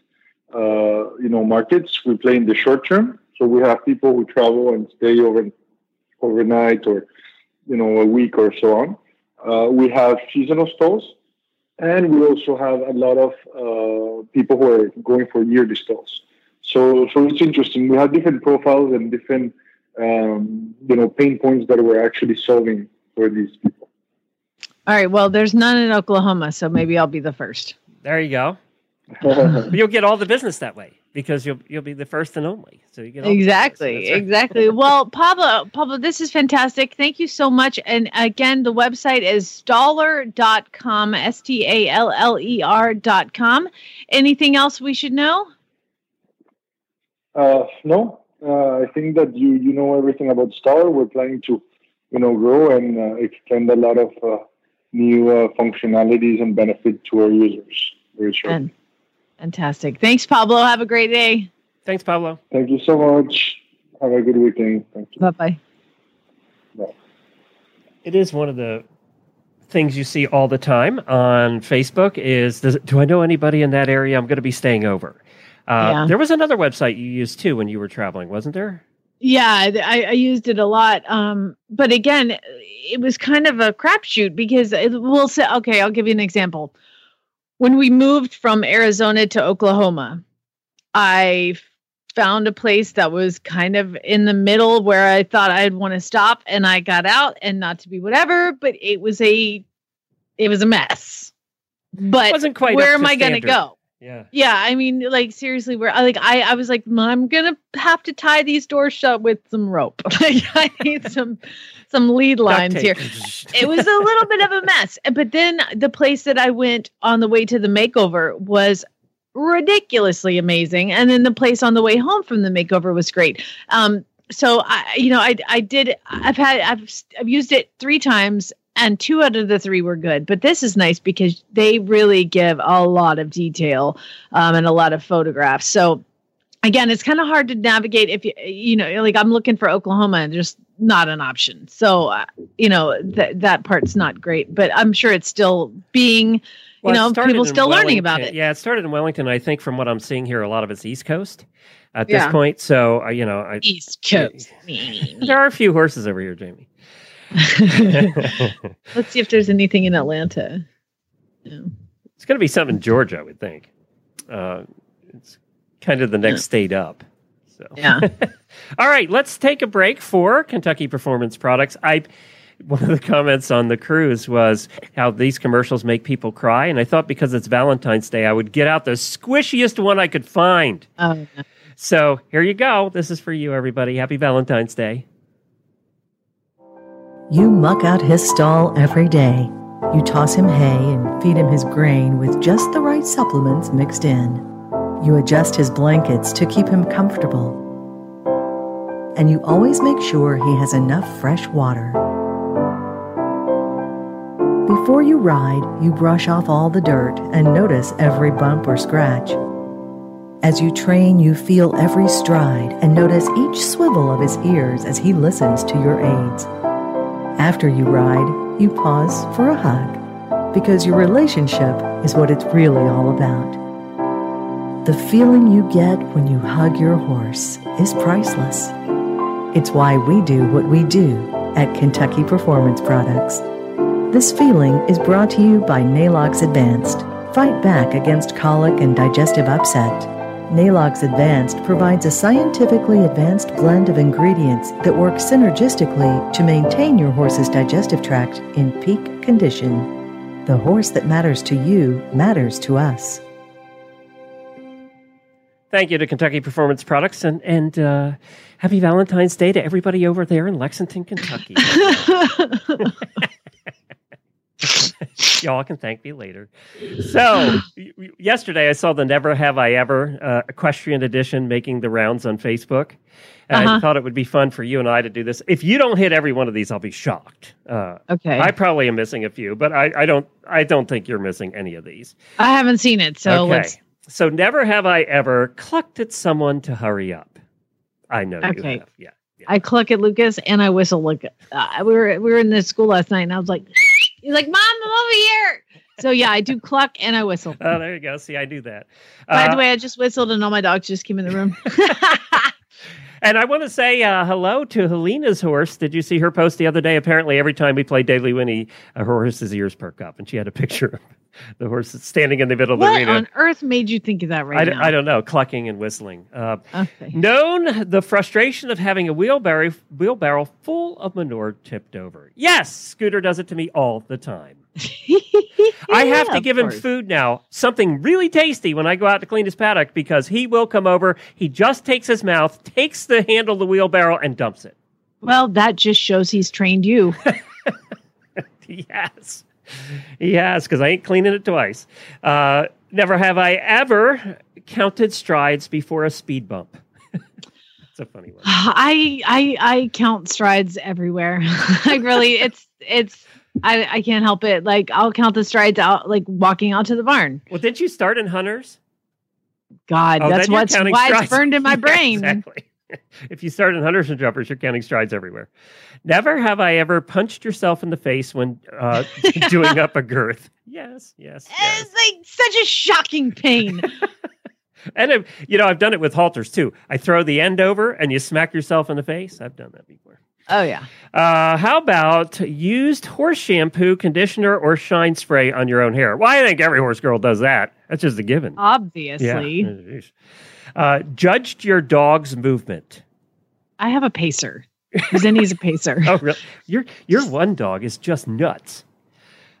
S6: uh, you know markets. We play in the short term, so we have people who travel and stay over overnight or you know a week or so on. Uh, we have seasonal stalls, and we also have a lot of uh, people who are going for yearly stalls. So, so it's interesting. We have different profiles and different, um, you know, pain points that we're actually solving for these people.
S2: All right. Well, there's none in Oklahoma, so maybe I'll be the first.
S1: There you go. [LAUGHS] You'll get all the business that way because you'll you'll be the first and only. So you get all.
S2: Exactly,
S1: right.
S2: exactly. [LAUGHS] well, Pablo, Pablo, this is fantastic. Thank you so much. And again, the website is staller.com, S T A L L E R.com. Anything else we should know?
S6: Uh, no, uh, I think that you you know everything about Staller. We're planning to, you know, grow and uh, extend a lot of uh, new uh, functionalities and benefit to our users. Very sure.
S2: Fan- Fantastic. Thanks, Pablo. Have a great day.
S1: Thanks, Pablo.
S6: Thank you so much. Have a good weekend. Thank you.
S2: Bye bye.
S1: It is one of the things you see all the time on Facebook. Is does, do I know anybody in that area? I'm going to be staying over. Uh,
S2: Yeah.
S1: There was another website you used too when you were traveling, wasn't there?
S2: Yeah, I, I used it a lot. Um, but again, it was kind of a crapshoot because it will say, okay, I'll give you an example. When we moved from Arizona to Oklahoma, I found a place that was kind of in the middle where I thought I'd want to stop and I got out and not to be whatever, but it was a it was a mess. But
S1: wasn't quite.
S2: where am I going to go?
S1: Yeah.
S2: Yeah, I mean, like seriously, where I like I I was like, I'm gonna have to tie these doors shut with some rope. [LAUGHS] like I need some some lead lines here. It was a little bit of a mess, [LAUGHS] but then the place that I went on the way to the makeover was ridiculously amazing, and then the place on the way home from the makeover was great. Um, so I, you know, I I did. I've had I've I've used it three times, and two out of the three were good. But this is nice because they really give a lot of detail um, and a lot of photographs. So again, it's kind of hard to navigate if you you know, like I'm looking for Oklahoma and just not an option. So uh, you know that that part's not great, but I'm sure it's still being.
S1: Well,
S2: you know, people still learning about it.
S1: Yeah, it started in Wellington. I think from what I'm seeing here, a lot of it's East Coast at
S2: Yeah.
S1: this point. So uh, you know, I,
S2: East Coast. [LAUGHS]
S1: There are a few horses over here, Jamie. [LAUGHS] [LAUGHS]
S2: Let's see if there's anything in Atlanta. Yeah.
S1: It's going to be something in Georgia, I would think. Uh, it's kind of the next state up. So
S2: Yeah. [LAUGHS]
S1: All right, let's take a break for Kentucky Performance Products. I one of the comments on the cruise was how these commercials make people cry, and I thought because it's Valentine's Day, I would get out the squishiest one I could find.
S2: Oh,
S1: So here you go. This is for you, everybody. Happy Valentine's Day.
S7: You muck out his stall every day. You toss him hay and feed him his grain with just the right supplements mixed in. You adjust his blankets to keep him comfortable. And you always make sure he has enough fresh water. Before you ride, you brush off all the dirt and notice every bump or scratch. As you train, you feel every stride and notice each swivel of his ears as he listens to your aids. After you ride, you pause for a hug because your relationship is what it's really all about. The feeling you get when you hug your horse is priceless. It's why we do what we do at Kentucky Performance Products. This feeling is brought to you by Neigh-Lox Advanced. Fight back against colic and digestive upset. Neigh-Lox Advanced provides a scientifically advanced blend of ingredients that work synergistically to maintain your horse's digestive tract in peak condition. The horse that matters to you matters to us.
S1: Thank you to Kentucky Performance Products and and uh, happy Valentine's Day to everybody over there in Lexington, Kentucky. [LAUGHS] Y'all can thank me later. So, yesterday I saw the Never Have I Ever uh, equestrian edition making the rounds on Facebook. And I
S2: Uh-huh.
S1: thought it would be fun for you and I to do this. If you don't hit every one of these, I'll be shocked. Uh,
S2: okay.
S1: I probably am missing a few, but I, I don't. I don't think you're missing any of these.
S2: I haven't seen it, so
S1: okay.
S2: let's.
S1: So never have I ever clucked at someone to hurry up. I know you
S2: Okay.
S1: have. Yeah. yeah.
S2: I cluck at Lucas and I whistle Lucas. Uh, we were we were in the school last night and I was like, [GASPS] he's like, Mom, I'm over here. So yeah, I do cluck and I whistle.
S1: Oh, there you go. See, I do that.
S2: By
S1: Uh,
S2: the way, I just whistled and all my dogs just came in the room. [LAUGHS] [LAUGHS]
S1: And I want to say uh, hello to Helena's horse. Did you see her post the other day? Apparently, every time we play Daily Whinny, her horse's ears perk up, and she had a picture of the horse standing in the middle of the arena.
S2: what on earth made you think of that right
S1: I, d-
S2: now?
S1: I don't know, clucking and whistling. Uh,
S2: Okay.
S1: known the frustration of having a wheelbarrow wheelbarrow full of manure tipped over. Yes, Scooter does it to me all the time. [LAUGHS] I have
S2: Yeah,
S1: to give him food now, something really tasty when I go out to clean his paddock because he will come over. He just takes his mouth, takes the handle of the wheelbarrow, and dumps it.
S2: Well, that just shows he's trained you. [LAUGHS]
S1: He has, because I ain't cleaning it twice. Uh, never have I ever counted strides before a speed bump. [LAUGHS] That's a funny one. [SIGHS]
S2: I I I count strides everywhere. [LAUGHS] like really it's it's I I can't help it. Like I'll count the strides out like walking out to the barn.
S1: Well, didn't you start in Hunters?
S2: God,
S1: Oh,
S2: that's what's why it's burned in my [LAUGHS]
S1: Yeah,
S2: brain.
S1: exactly. [LAUGHS] if you start in hunters and jumpers, you're counting strides everywhere. Never have I ever punched yourself in the face when uh, [LAUGHS] doing up a girth. Yes, yes, yes.
S2: It's like such a shocking pain. [LAUGHS]
S1: And if, you know, I've done it with halters too. I throw the end over and you smack yourself in the face. I've done that before.
S2: oh yeah.
S1: Uh, how about used horse shampoo, conditioner, or shine spray on your own hair? Well, I think every horse girl does that. That's just a given.
S2: Obviously.
S1: Yeah. Uh, judged your dog's movement.
S2: I have a pacer. Zinni's a pacer. [LAUGHS]
S1: Oh, really? Your your one dog is just nuts.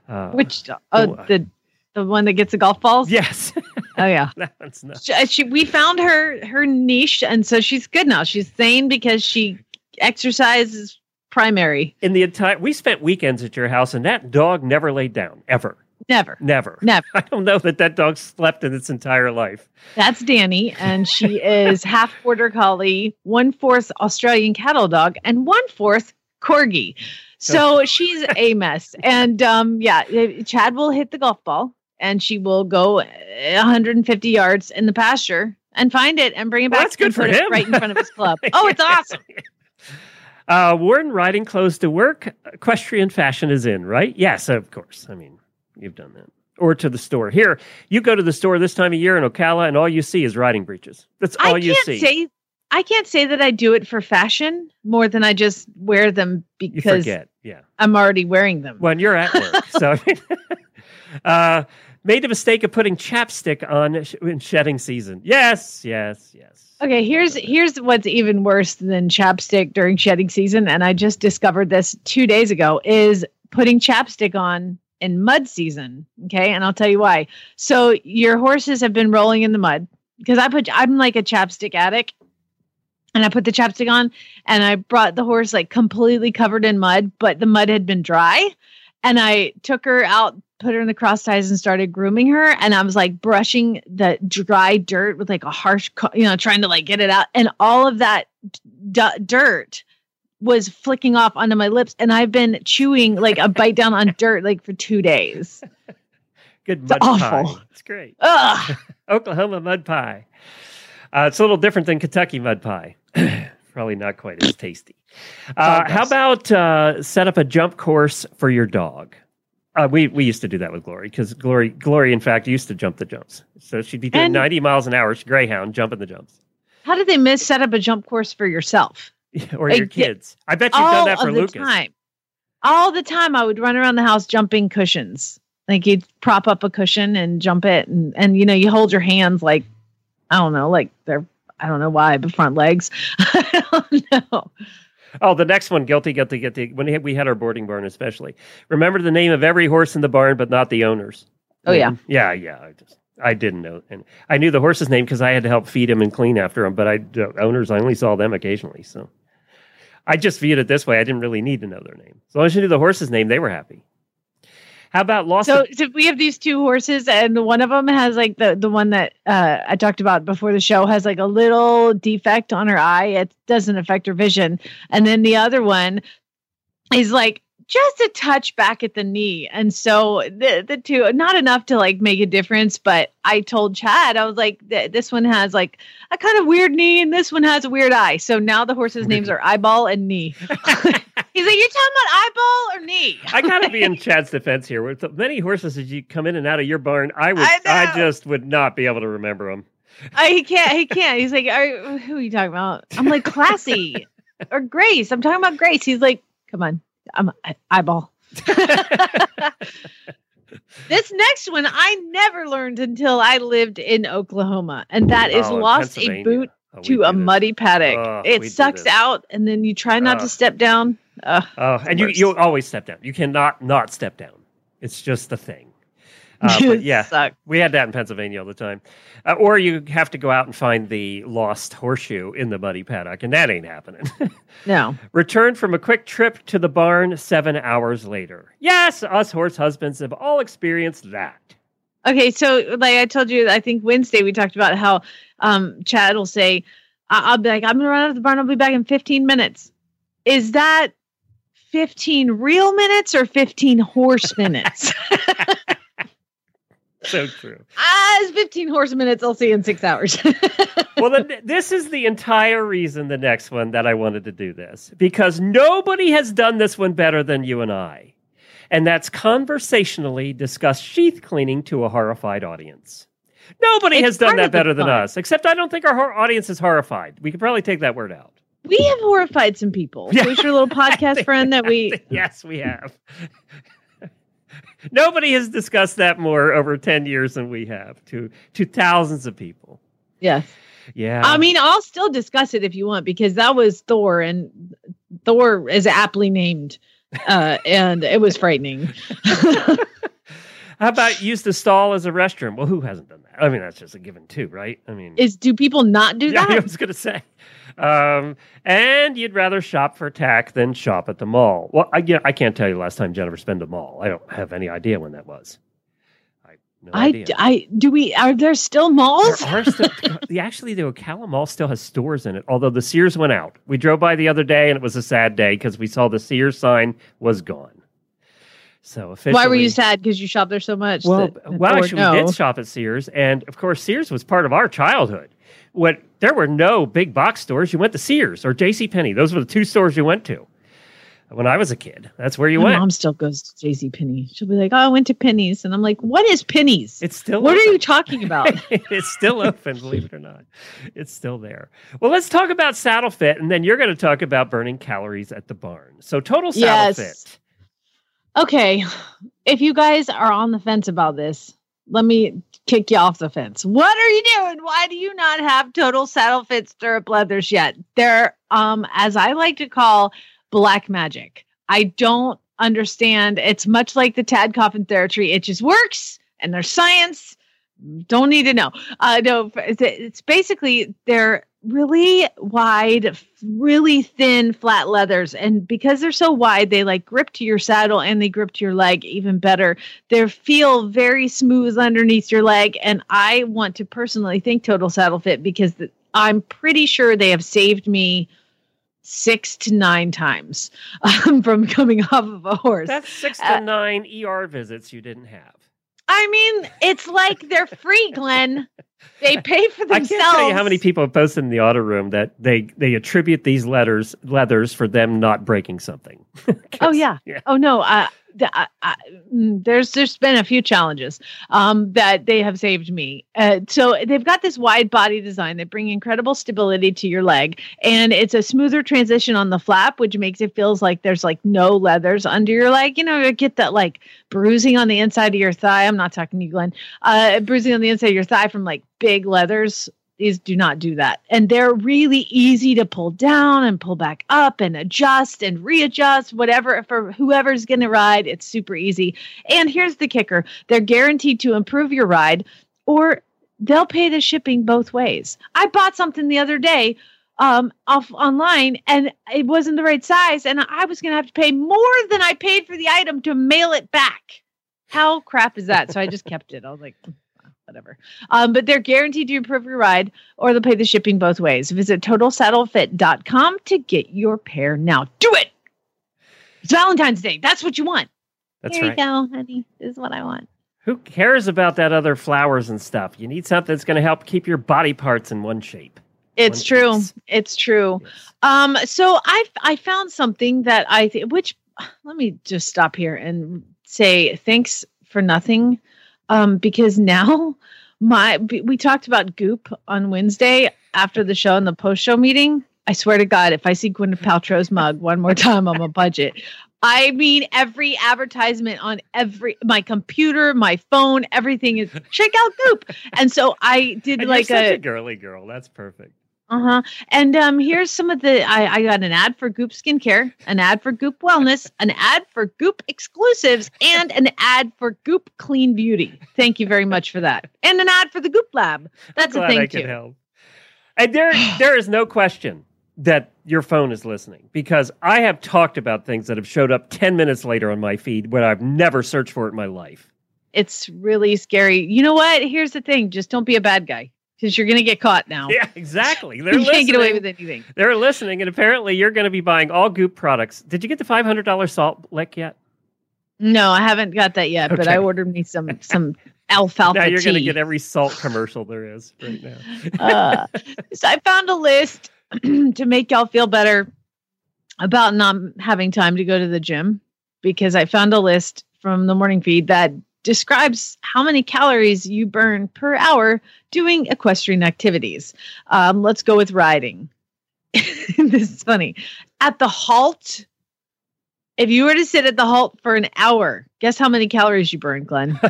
S1: Uh,
S2: Which uh,
S1: Oh,
S2: the the one that gets the golf balls?
S1: yes,
S2: Oh yeah. [LAUGHS]
S1: that one's nuts.
S2: She, she, we found her her niche and so she's good now. She's sane because she exercises primary.
S1: In the entire, we spent weekends at your house, and that dog never laid down ever,
S2: Never.
S1: never, [LAUGHS]
S2: Never.
S1: I don't know that that dog slept in its entire life.
S2: That's Danny, and she [LAUGHS] is half border collie, one fourth Australian cattle dog, and one fourth corgi. So [LAUGHS] she's a mess. And um, yeah, eh, Chad will hit the golf ball, and she will go eh, 150 yards in the pasture and find it and bring it
S1: Well,
S2: back.
S1: that's good for him.
S2: right in front of his club. Oh, it's awesome.
S1: Uh, worn riding clothes to work. Equestrian fashion is in, right? Yes, of course. I mean, you've done that. Or to the store. Here, you go to the store this time of year in Ocala, and all you see is riding breeches. That's all
S2: I
S1: you
S2: can't
S1: see.
S2: say. I can't say that I do it for fashion more than I just wear them because
S1: forget. Yeah.
S2: I'm already wearing them.
S1: when you're at work. so, [LAUGHS] uh, made the mistake of putting chapstick on sh- in shedding season. Yes, yes, yes.
S2: Okay, here's here's what's even worse than chapstick during shedding season, and I just discovered this two days ago is putting chapstick on in mud season. Okay, and I'll tell you why. So your horses have been rolling in the mud because I put I'm like a chapstick addict, and I put the chapstick on, and I brought the horse like completely covered in mud, but the mud had been dry, and I took her out. Put her in the cross ties and started grooming her, and I was like brushing the dry dirt with like a harsh, you know, trying to like get it out, and all of that d- dirt was flicking off onto my lips, and I've been chewing like a bite down on [LAUGHS] dirt like for two days.
S1: Good mud
S2: awful.
S1: pie. It's great. [LAUGHS] Oklahoma mud pie. Uh, it's a little different than Kentucky mud pie. [CLEARS THROAT] Probably not quite as tasty. Uh, how about uh, set up a jump course for your dog? Uh, we we used to do that with Glory because Glory Glory in fact used to jump the jumps. So she'd be doing
S2: And-
S1: ninety miles an hour. She's Greyhound jumping the jumps,
S2: How did they miss set up a jump course for yourself? [LAUGHS]
S1: or
S2: Like,
S1: your kids. I bet you've done that for Lucas.
S2: time. All the time, I would run around the house jumping cushions. Like you'd prop up a cushion and jump it, and and you know you hold your hands like I don't know, like they're I don't know why, but front legs. [LAUGHS] I don't know.
S1: Oh, the next one, guilty, guilty, guilty. When we had- we had our boarding barn, especially, remember the name of every horse in the barn, but not the owners.
S2: Oh, yeah. Mm-hmm.
S1: yeah, yeah. I just I didn't know, and I knew the horse's name because I had to help feed him and clean after him. But I the owners, I only saw them occasionally, so I just viewed it this way. I didn't really need to know their name. As long as you knew the horse's name, they were happy. How about lost?
S2: So, so we have these two horses, and one of them has like the the one that uh, I talked about before the show has like a little defect on her eye. It doesn't affect her vision, and then the other one is like just a touch back at the knee, and so the the two not enough to like make a difference. But I told Chad, I was like, this one has like a kind of weird knee, and this one has a weird eye. So now the horses' names are Eyeball and Knee. [LAUGHS] He's like, you're talking about eyeball or knee?
S1: I gotta be in [LAUGHS] Chad's defense here. With many horses as you come in and out of your barn, I would,
S2: I
S1: I, just would not be able to remember them.
S2: I, uh, he can't. He can't. He's like, are, who are you talking about? I'm like, classy [LAUGHS] or Grace. I'm talking about Grace. He's like, come on, I'm eyeball. [LAUGHS] this next one I never learned until I lived in Oklahoma, and that is
S1: Oh,
S2: lost a boot
S1: Oh,
S2: to a
S1: do this.
S2: muddy paddock.
S1: Oh,
S2: it sucks
S1: this.
S2: out, and then you try not
S1: Oh.
S2: to step down. Ugh.
S1: Oh, and you
S2: worst.
S1: you always step down. You cannot not step down. It's just the thing. Uh, but [LAUGHS] yeah, we had that in Pennsylvania all the time. Uh, or you have to go out and find the lost horseshoe in the muddy paddock, and that ain't happening. [LAUGHS]
S2: No.
S1: Returned from a quick trip to the barn seven hours later. Yes, us horse husbands have all experienced that.
S2: Okay, so like I told you, I think Wednesday we talked about how um Chad will say, I- I'll be like, I'm gonna run out of the barn, I'll be back in 15 minutes. Is that 15 real minutes or 15 horse minutes? [LAUGHS]
S1: So true.
S2: ah, it's 15 horse minutes. I'll see you in six hours. [LAUGHS]
S1: well, then, this is the entire reason the next one that I wanted to do this because nobody has done this one better than you and I. And that's conversationally discuss sheath cleaning to a horrified audience. Nobody
S2: It's
S1: has done that better than us, except I don't think our audience is horrified. We could probably take that word out.
S2: we have horrified some people. [LAUGHS]
S1: Yeah.
S2: Who's your little [LAUGHS] podcast friend that we
S1: yes, we have. [LAUGHS] Nobody has discussed that more over 10 years than we have to, to thousands of people.
S2: Yes.
S1: Yeah.
S2: I mean, I'll still discuss it if you want because that was Thor, and Thor is aptly named, uh, and it was frightening. [LAUGHS]
S1: How about use the stall as a restroom? Well, who hasn't done that? I mean, that's just a given too, right? I mean,
S2: Is do people not do that? [LAUGHS]
S1: yeah, I was going to say. Um, and you'd rather shop for tack than shop at the mall. Well, I, yeah, I can't tell you the last time Jennifer spent a mall. I don't have any idea when that was. I no
S2: I,
S1: idea.
S2: I do we are there still malls?
S1: There are still, [LAUGHS] actually, the Ocala Mall still has stores in it, although the Sears went out. We drove by the other day and it was a sad day because we saw the Sears sign was gone. So officially,
S2: Why were you sad? Because you shop there so much.
S1: Well,
S2: that-
S1: well, actually,
S2: no?
S1: we did shop at Sears, and of course, Sears was part of our childhood. What there were no big box stores. You went to Sears or J.C. Penney. Those were the two stores you went to when I was a kid. That's where you
S2: My
S1: went.
S2: mom still goes to JC Penney. She'll be like, "Oh, I went to Penny's," and I'm like, "What is Penny's?
S1: It's still
S2: what are you talking about?" [LAUGHS]
S1: it's still open, believe it or not. It's still there. Well, let's talk about saddle fit, and then you're going to talk about burning calories at the barn. So, total saddle
S2: Yes.
S1: fit.
S2: Okay, if you guys are on the fence about this, let me kick you off the fence. What are you doing? Why do you not have total saddle fit stirrup leathers yet? They're um as I like to call black magic. I don't understand. It's much like the Tad Coffin Therapy. It just works and there's science. Don't need to know. Uh no, it's, it's basically they're really wide, really thin flat leathers. And because they're so wide, they like grip to your saddle and they grip to your leg even better. They feel very smooth underneath your leg. And I want to personally thank Total Saddle Fit because th- I'm pretty sure they have saved me six to nine times [LAUGHS] um, from coming [LAUGHS] off of a horse.
S1: That's six to
S2: Uh,
S1: nine ER visits you didn't have.
S2: I mean, it's like they're free, Glenn. They pay for themselves.
S1: I can't tell you how many people have posted in the auto room that they they attribute these letters leathers for them not breaking something. [LAUGHS]
S2: Oh yeah.
S1: Yeah.
S2: Oh no. Uh, I, mm, there's there's been a few challenges um, that they have saved me. Uh, so they've got this wide body design that bring incredible stability to your leg, and it's a smoother transition on the flap, which makes it feels like there's like no leathers under your leg. You know, you get that like bruising on the inside of your thigh. I'm not talking to you, Glenn. Uh, bruising on the inside of your thigh from like big leathers these do not do that. And they're really easy to pull down and pull back up and adjust and readjust, whatever for whoever's going to ride. It's super easy. And here's the kicker they're guaranteed to improve your ride or they'll pay the shipping both ways. I bought something the other day um off online and it wasn't the right size and I was going to have to pay more than I paid for the item to mail it back. How crap is that? So I just kept it. I was like whatever. Um, but they're guaranteed to improve your ride or they'll pay the shipping both ways. Visit totalsaddlefit.com to get your pair now. Do it. It's Valentine's Day. That's what you want.
S1: That's
S2: Here
S1: right.
S2: you go, honey. This is what I want.
S1: Who cares about that other flowers and stuff? You need something that's going to help keep your body parts in one shape.
S2: It's
S1: One
S2: true.
S1: piece.
S2: It's true.
S1: Yes.
S2: Um, so I I found something that I think which let me just stop here and say thanks for nothing. Um, because now [LAUGHS] my we talked about goop on Wednesday after the show and the post show meeting. I swear to God, if I see Gwyneth Paltrow's mug one more time, I'm a budget. I mean, every advertisement on every my computer, my phone, everything is check out Goop. And so I did
S1: And
S2: like a
S1: a girly girl. That's perfect.
S2: Uh huh. And um, here's some of the. I, I got an ad for Goop Skincare, an ad for Goop Wellness, an ad for Goop Exclusives, and an ad for Goop Clean Beauty. Thank you very much for that. And an ad for the Goop Lab. That's a thing
S1: I
S2: too.
S1: could help. And there, there is no question that your phone is listening because I have talked about things that have showed up 10 minutes later on my feed when I've never searched for it in my life.
S2: It's really scary. You know what? Here's the thing: just don't be a bad guy because you're gonna get caught now. [LAUGHS]
S1: Yeah, exactly. They're [LAUGHS]
S2: you
S1: listening.
S2: can't get away with anything.
S1: They're listening, and apparently you're going to be buying all Goop products. Did you get the $500 salt lick yet?
S2: No, I haven't got that yet, but I ordered me some [LAUGHS] some alfalfa
S1: now you're going to get every salt commercial there is right now.
S2: uh, so I found a list [CLEARS THROAT] to make y'all feel better about not having time to go to the gym because I found a list from the morning feed that describes how many calories you burn per hour doing equestrian activities. Um, let's go with riding. [LAUGHS] this is funny. At the halt, if you were to sit at the halt for an hour, guess how many calories you burn, Glenn?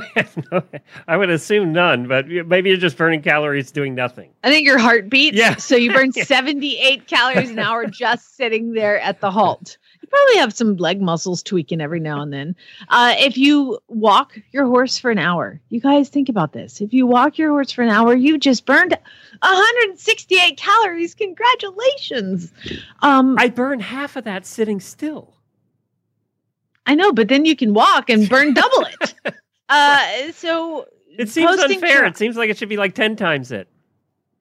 S2: [LAUGHS]
S1: I would assume none, but maybe you're just burning calories doing nothing.
S2: I think your heart beats.
S1: Yeah.
S2: So you burn [LAUGHS] 78 calories an hour just sitting there at the halt. You probably have some leg muscles tweaking every now and then. Uh, if you walk your horse for an hour, you guys think about this. If you walk your horse for an hour, you just burned 168 calories. Congratulations. Um,
S1: I burn half of that sitting still.
S2: I know, but then you can walk and burn double it. [LAUGHS] Uh, so
S1: It seems unfair.
S2: tra-
S1: It seems like it should be like 10 times it.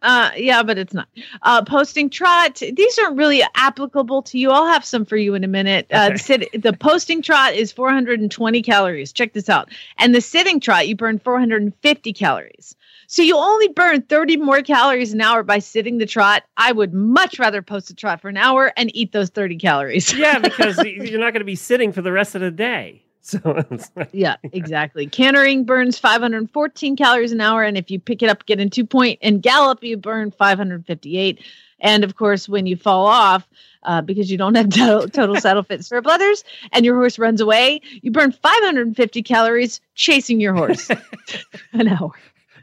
S2: Uh, yeah, but it's not. Uh, posting trot. These aren't really applicable to you. I'll have some for you in a minute. Uh, the, sit, the posting trot is 420 calories. Check this out. And the sitting trot, you burn 450 calories. So you only burn 30 more calories an hour by sitting the trot. I would much rather post a trot for an hour and eat those 30 calories.
S1: Yeah, [LAUGHS] because you're not going to be sitting for the rest of the day. So it's like,
S2: yeah, exactly. Cantering burns 514 calories an hour, and if you pick it up, get in two point, and gallop, you burn 558. And of course, when you fall off, uh, because you don't have [LAUGHS] total, total saddle fit stirrup leathers, and your horse runs away, you burn 550 calories chasing your horse [LAUGHS] an hour.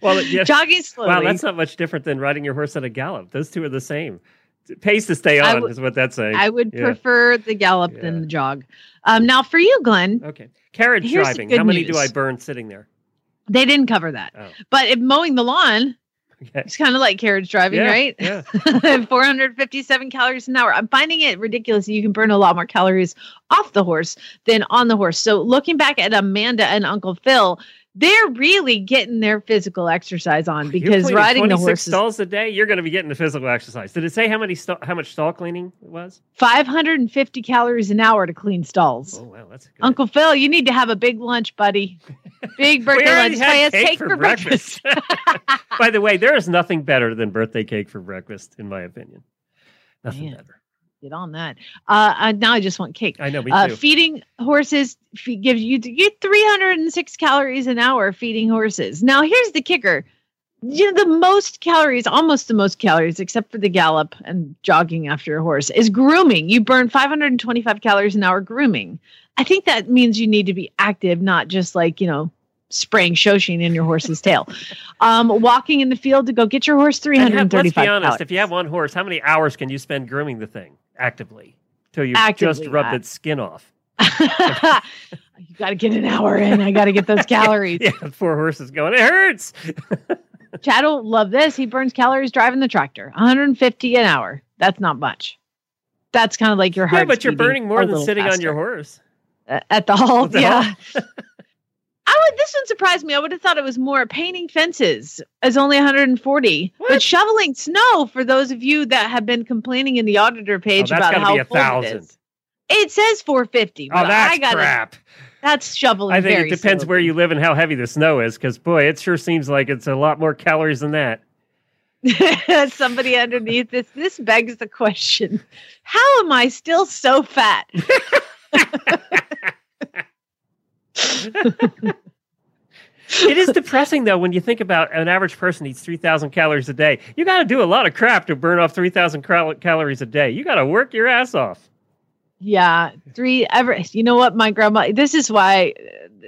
S1: well, yeah.
S2: Jogging slowly.
S1: Wow, that's not much different than riding your horse at a gallop. Those two are the same. Pace to stay on
S2: would-
S1: is what that's saying.
S2: I would
S1: Yeah.
S2: prefer the gallop than the jog. Um, now, for you, Glenn,
S1: Okay. Carriage driving. How many do. I burn sitting there?
S2: they didn't cover that.
S1: Oh.
S2: But if mowing the lawn,
S1: Okay.
S2: it's kind of like carriage driving,
S1: Yeah,
S2: right?
S1: yeah. [LAUGHS]
S2: 457 calories an hour. I'm finding it ridiculous you can burn a lot more calories off the horse than on the horse. So looking back at Amanda and Uncle Phil, they're really getting their physical exercise on because riding the horses
S1: stalls a day. You're going to be getting the physical exercise. Did it say how many sta- how much stall cleaning it was?
S2: 550 calories an hour to clean stalls.
S1: Oh wow, that's good.
S2: Uncle Phil, you need to have a big lunch, buddy. [LAUGHS] Big birthday lunch.
S1: had cake
S2: cake
S1: for
S2: for breakfast. [LAUGHS]
S1: By the way, there is nothing better than birthday cake for breakfast, in my opinion. Nothing
S2: Man.
S1: better.
S2: Get on that. Uh, uh, now I just want cake.
S1: I know, me
S2: Uh,
S1: too.
S2: feeding horses fe- gives you you 306 calories an hour feeding horses. Now here's the kicker. You know, the most calories, almost the most calories, except for the gallop and jogging after a horse, is grooming. You burn 525 calories an hour grooming. I think that means you need to be active, not just like, you know, spraying ShowSheen in your horse's tail. [LAUGHS] Um, walking in the field to go get your horse
S1: And have-
S2: 335
S1: let's be honest.
S2: calories.
S1: If you have one horse, how many hours can you spend grooming the thing actively till you
S2: Actively,
S1: just
S2: rub
S1: its skin off? [LAUGHS]
S2: you got to get an hour in. I got to get those [LAUGHS] calories.
S1: Yeah, poor horses going. It hurts. [LAUGHS]
S2: Chad will love this. He burns calories driving the tractor. 150 an hour. That's not much. That's kind of like your heart.
S1: yeah, but you're burning more than sitting on your horse.
S2: Uh, at the.
S1: At the
S2: yeah. I would. This one surprised me. I would have thought it was more. Painting fences is only 140, but shoveling snow for those of you that have been complaining in the auditor oh, page
S1: Oh,
S2: about how
S1: be
S2: it is. It says 450.
S1: Oh, that's
S2: I gotta,
S1: crap.
S2: That's shoveling.
S1: I think it depends
S2: slowly.
S1: where you live and how heavy the snow is, because boy, it sure seems like it's a lot more calories than that. [LAUGHS]
S2: Somebody underneath this. This begs the question: How am I still so fat? [LAUGHS] [LAUGHS]
S1: it is depressing though when you think about an average person eats 3000 calories a day you got to do a lot of crap to burn off 3000 cal- calories a day you got to work your ass off
S2: Yeah, three ever. You know what, my grandma. This is why.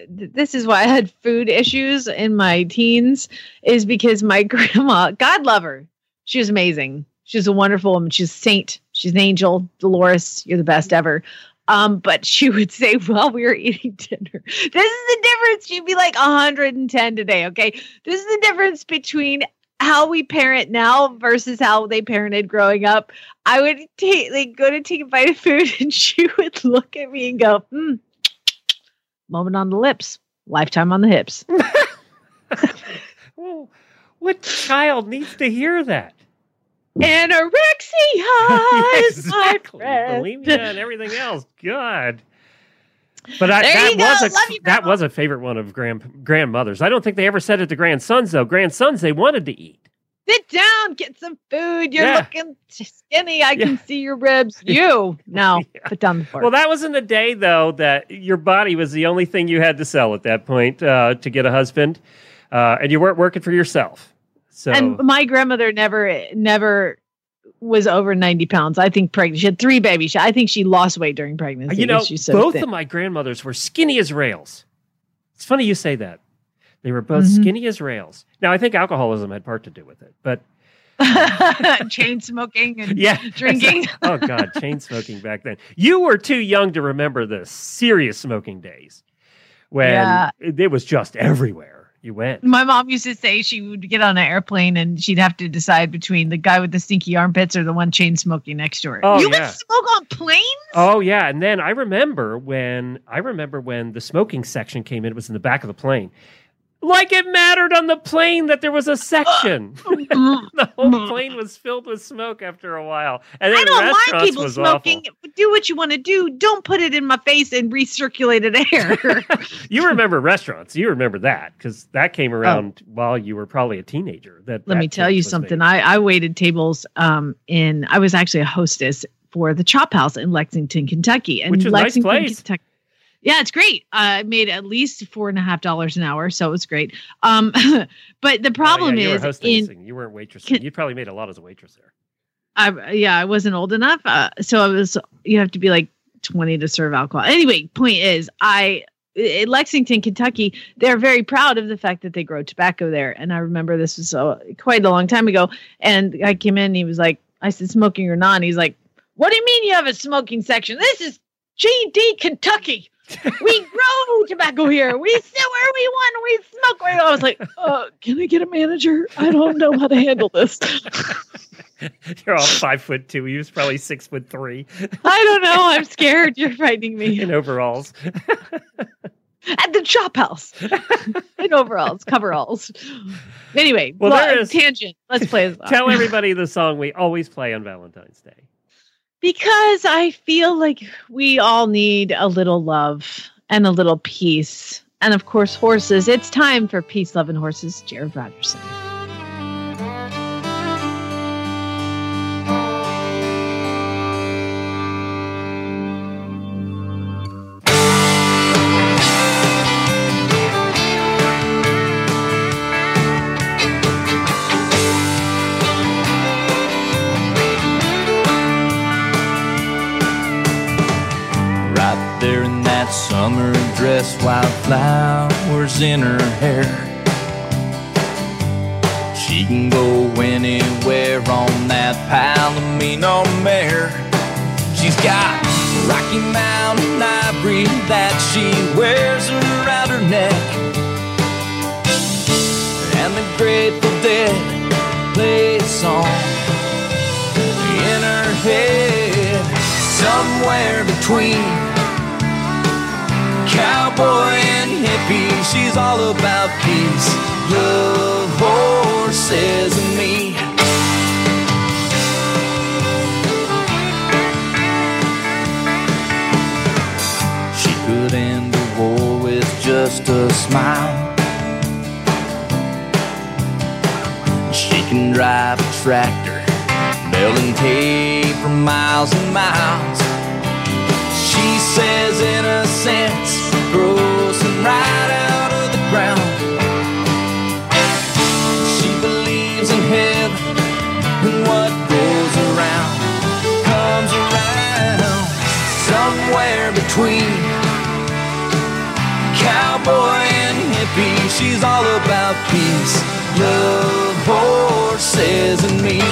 S2: This is why I had food issues in my teens. Is because my [LAUGHS] grandma, God love her, she was amazing. She's a wonderful woman. She's a saint. She's an angel. Dolores, you're the best ever. Um, but she [LAUGHS] would say while we were eating dinner, this is the difference. She'd be like 110 today. Okay. This is the difference between how we parent now versus how they parented growing up. I would take like go to take a bite of food [LAUGHS] and she would look at me and go, hmm, moment on the lips, lifetime on the hips. [LAUGHS]
S1: Well, what child needs to hear that?
S2: Anorexia [LAUGHS] my
S1: exactly. Bulimia and everything else. God. But I, that
S2: go.
S1: was a
S2: you,
S1: that was a favorite one of grand grandmothers. I don't think they ever said it to grandsons though. Grandsons they wanted to eat.
S2: Sit down, get some food. You're
S1: Yeah.
S2: looking skinny. I
S1: Yeah.
S2: can see your ribs. [LAUGHS] You no, [LAUGHS]
S1: Yeah.
S2: put down the fork.
S1: Well, that was in the day though that your body was the only thing you had to sell at that point uh, to get a husband, uh, and you weren't working for yourself. So
S2: and my grandmother never never was over 90 pounds. I think pregnant. She had three babies. I think she lost weight during pregnancy.
S1: you know,
S2: so
S1: both
S2: thin.
S1: of my grandmothers were skinny as rails. It's funny you say that. They were both
S2: Mhm.
S1: skinny as rails. Now I think alcoholism had part to do with it, but [LAUGHS]
S2: chain smoking and
S1: yeah,
S2: drinking. [LAUGHS]
S1: oh God, chain smoking back then. You were too young to remember the serious smoking days when
S2: Yeah.
S1: it was just everywhere you went.
S2: My mom used to say she would get on an airplane and she'd have to decide between the guy with the stinky armpits or the one chain smoking next door.
S1: Oh,
S2: you
S1: yeah.
S2: would smoke on planes?
S1: Oh yeah, and then I remember when I remember when the smoking section came in. It was in the back of the plane. Like it mattered on the plane that there was a section. [LAUGHS] [LAUGHS] the whole plane was filled with smoke after a while, and then
S2: I don't mind people
S1: was
S2: smoking.
S1: awful.
S2: Do what you want to do. Don't put it in my face and recirculate recirculated air. [LAUGHS]
S1: You remember restaurants? You remember that because that came around while you were probably a teenager. That
S2: Oh. Let
S1: that
S2: me tell you something.
S1: made.
S2: I, I waited tables um, in, I was actually a hostess for the Chop House in Lexington, Kentucky. And
S1: Which is a nice place.
S2: Kentucky. Yeah, it's great. I made at least four and a half dollars an hour, so it was great. Um, [LAUGHS] but the
S1: Oh,
S2: problem
S1: yeah, you were
S2: is in
S1: you weren't waitressing.
S2: Can-
S1: you probably made a lot as a waitress there.
S2: I yeah, I wasn't old enough. Uh, so I was you have to be like 20 to serve alcohol. Anyway, point is I in Lexington, Kentucky, they're very proud of the fact that they grow tobacco there. And I remember this was uh, quite a long time ago. And I came in and he was like, I said, smoking or not? And he's like, What do you mean you have a smoking section? This is GD Kentucky. We grow tobacco here. We sit where we want. We smoke where I was like, uh, Can I get a manager? I don't know how to handle this. [LAUGHS]
S1: You're all five foot two. He was probably six foot three
S2: I don't know. I'm scared. You're frightening me.
S1: in overalls. [LAUGHS]
S2: At the chop house. [LAUGHS] In overalls, coveralls. Anyway,
S1: Well,
S2: well,
S1: there is-
S2: tangent. Let's play this.
S1: Tell everybody the song we always play on Valentine's Day.
S2: Because I feel like we all need a little love and a little peace. And of course, horses. It's time for Peace, Love, and Horses. Jared Rogerson.
S8: There in that summer dress, wildflowers in her hair. She can go anywhere on that Palomino mare. She's got Rocky Mountain ivory that she wears around her neck. And the Grateful Dead play a song in her head somewhere between cowboy and hippie. She's all about peace, love, horses, and me. She could end the war with just a smile. She can drive a tractor, baling hay for miles and miles. She says innocence grows right out of the ground. She believes in heaven and what goes around comes around somewhere between cowboy and hippie. She's all about peace, love, horses, and me.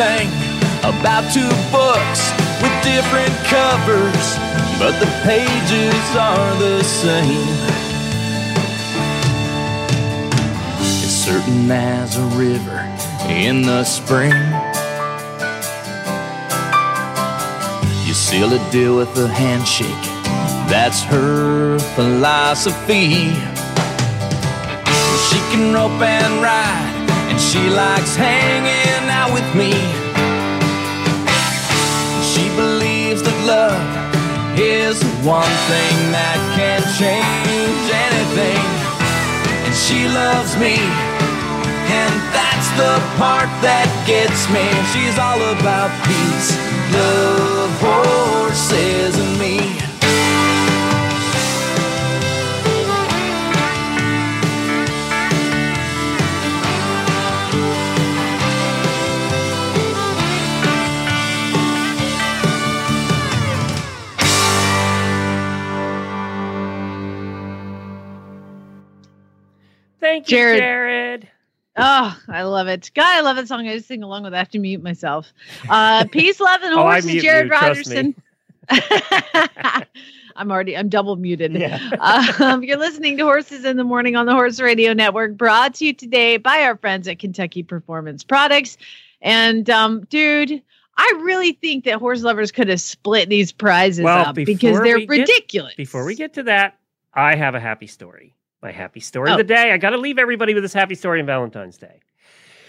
S8: Sang about two books with different covers, but the pages are the same. As certain as a river in the spring. You seal a deal with a handshake. That's her philosophy. She can rope and ride, she likes hanging out with me. She believes that love is one thing that can change anything. And she loves me, and that's the part that gets me. She's all about peace, love, horses, and me.
S1: Thank you,
S2: Jared.
S1: Jared.
S2: Oh, I love it. God, I love that song. I just sing along with it. I have to mute myself. Uh, [LAUGHS] Peace, love, and
S1: Oh,
S2: horses,
S1: mute
S2: Jared
S1: you.
S2: Rogerson. [LAUGHS] I'm already, I'm double muted.
S1: Yeah. [LAUGHS]
S2: Um, you're listening to Horses in the Morning on the Horse Radio Network, brought to you today by our friends at Kentucky Performance Products. And, um, dude, I really think that horse lovers could have split these prizes
S1: Well,
S2: up because they're
S1: we get-
S2: ridiculous.
S1: Before we get to that, I have a happy story. My happy story
S2: Oh.
S1: of the day. I got to leave everybody with this happy story on Valentine's Day.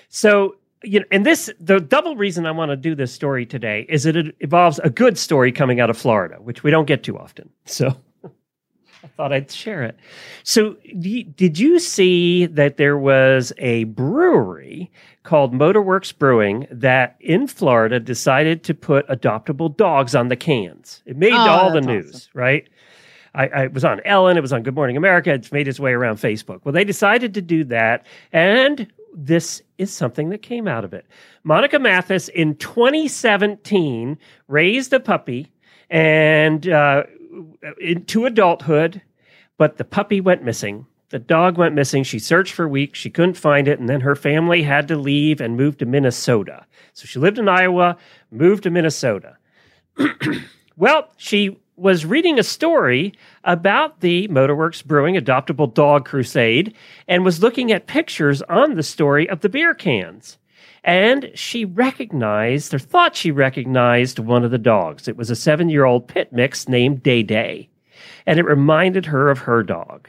S1: So, you know, and this, the double reason I want to do this story today is that it involves a good story coming out of Florida, which we don't get too often. So [LAUGHS] I thought I'd share it. So, you- did you see that there was a brewery called Motorworks Brewing that in Florida decided to put adoptable dogs on the cans? It made
S2: Oh,
S1: all the news, right? I, I was on Ellen, it was on Good Morning America, it's made its way around Facebook. Well, they decided to do that, and this is something that came out of it. Monica Mathis in 2017 raised a puppy and uh, into adulthood, but the puppy went missing. The dog went missing. She searched for weeks. She couldn't find it. And then her family had to leave and move to Minnesota. So she lived in Iowa, moved to Minnesota. [CLEARS THROAT] Well, she was reading a story about the Motorworks Brewing Adoptable Dog Crusade and was looking at pictures on the story of the beer cans. And she recognized, or thought she recognized, one of the dogs. It was a seven year old pit mix named Day Day. And it reminded her of her dog.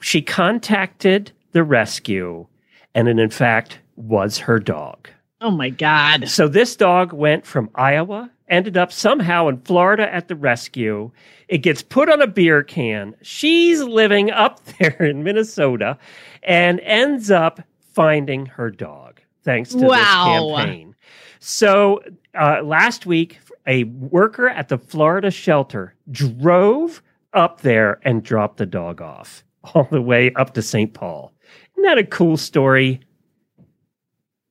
S1: She contacted the rescue, and it, in fact, was her dog.
S2: oh my God.
S1: So this dog went from Iowa, ended up somehow in Florida at the rescue. It gets put on a beer can. She's living up [LAUGHS] there in Minnesota and ends up finding her dog thanks to
S2: Wow.
S1: this campaign. So uh, last week, a worker at the Florida shelter drove up there and dropped the dog off all the way up to St. Paul. Isn't that a cool story?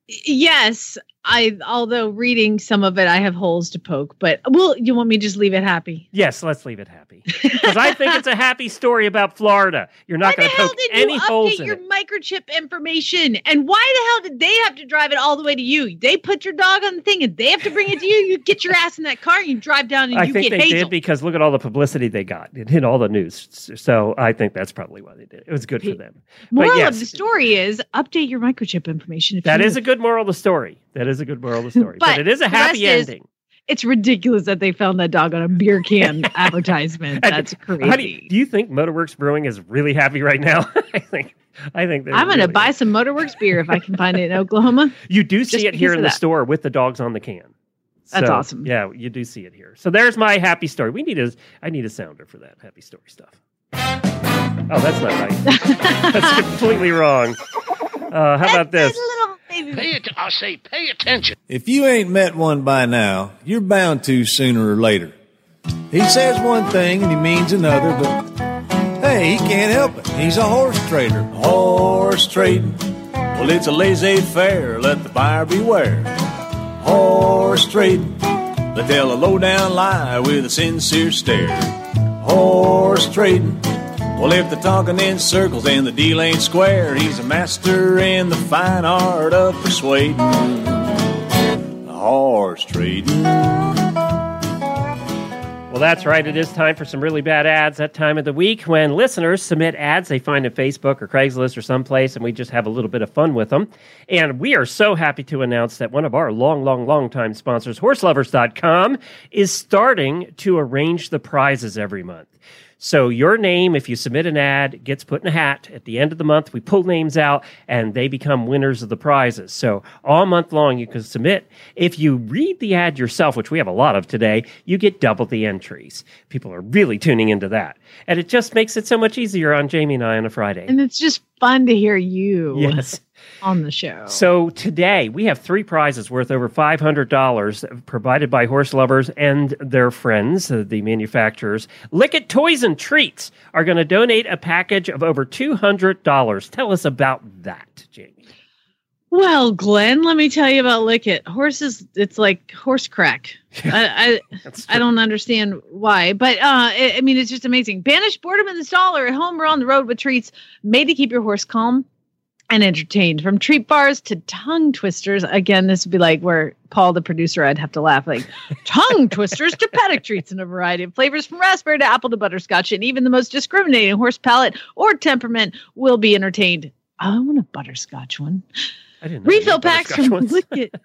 S2: Yes, I although reading some of it I have holes to poke, but well, you want me to just leave it happy?
S1: Yes, let's leave it happy. Because I think it's a happy story about Florida. You're not
S2: Why
S1: going
S2: the
S1: to
S2: hell
S1: poke
S2: did
S1: any
S2: you
S1: holes
S2: update
S1: in
S2: your
S1: it.
S2: microchip information? And why the hell did they have to drive it all the way to you? They put your dog on the thing and they have to bring it to you. You get your ass in that car and you drive down and
S1: I
S2: you
S1: think
S2: get
S1: they
S2: Hazel.
S1: did because look at all the publicity they got. It hit all the news. So I think that's probably why they did. It was good for them.
S2: Moral
S1: but yes,
S2: of the story is update your microchip information. If
S1: that is a good moral of the story. That is a good moral of the story. but,
S2: But
S1: it is a happy
S2: rest is-
S1: ending.
S2: It's ridiculous that they found that dog on a beer can [LAUGHS] advertisement. [LAUGHS] That's
S1: how do,
S2: crazy.
S1: you, do you think Motorworks Brewing is really happy right now? [LAUGHS] I think. I think
S2: I'm going to
S1: really-
S2: buy some Motorworks beer if I can find it in Oklahoma.
S1: You do
S2: just
S1: see it here in the
S2: that.
S1: store with the dogs on the can.
S2: That's
S1: So,
S2: awesome.
S1: Yeah, you do see it here. So there's my happy story. We need a I need a sounder for that happy story stuff. Oh, that's not right. that's completely wrong. Uh, how about this?
S9: Pay it, I say, pay attention.
S10: If you ain't met one by now, you're bound to sooner or later. He says one thing and he means another, but hey, he can't help it. He's a horse trader. Horse trading. Well, it's a laissez faire. Let the buyer beware. Horse trading. They tell a low down lie with a sincere stare. Horse trading. Well, if they're talking in circles and the deal ain't square, he's a master in the fine art of persuading. horse trading.
S1: Well, that's right. It is time for some really bad ads that time of the week when listeners submit ads they find on Facebook or Craigslist or someplace, and we just have a little bit of fun with them. And we are so happy to announce that one of our long, long, long time sponsors, horseloverz.com, is starting to arrange the prizes every month. So your name, if you submit an ad, gets put in a hat. At the end of the month, we pull names out and they become winners of the prizes. So all month long, you can submit. If you read the ad yourself, which we have a lot of today, you get double the entries. People are really tuning into that. And it just makes it so much easier on Jamie and I on a Friday.
S2: And it's just fun to hear you
S1: Yes.
S2: On the show.
S1: So today we have three prizes worth over five hundred dollars provided by horse lovers and their friends, uh, the manufacturers. Likit Toys and Treats are going to donate a package of over two hundred dollars. Tell us about that, Jamie.
S2: Well, Glenn, let me tell you about Likit. Horses, it's like horse crack. I, I, [LAUGHS] I don't understand why, but uh, I, I mean, it's just amazing. Banish boredom in the stall or at home or on the road with treats made to keep your horse calm and entertained. From treat bars to tongue twisters. Again, this would be like where Paul, the producer, I'd have to laugh. Like [LAUGHS] tongue twisters to paddock treats in a variety of flavors, from raspberry to apple to butterscotch, and even the most discriminating horse palate or temperament will be entertained. Oh, I want a butterscotch one.
S1: I didn't know
S2: Refill packs from. Likit. [LAUGHS]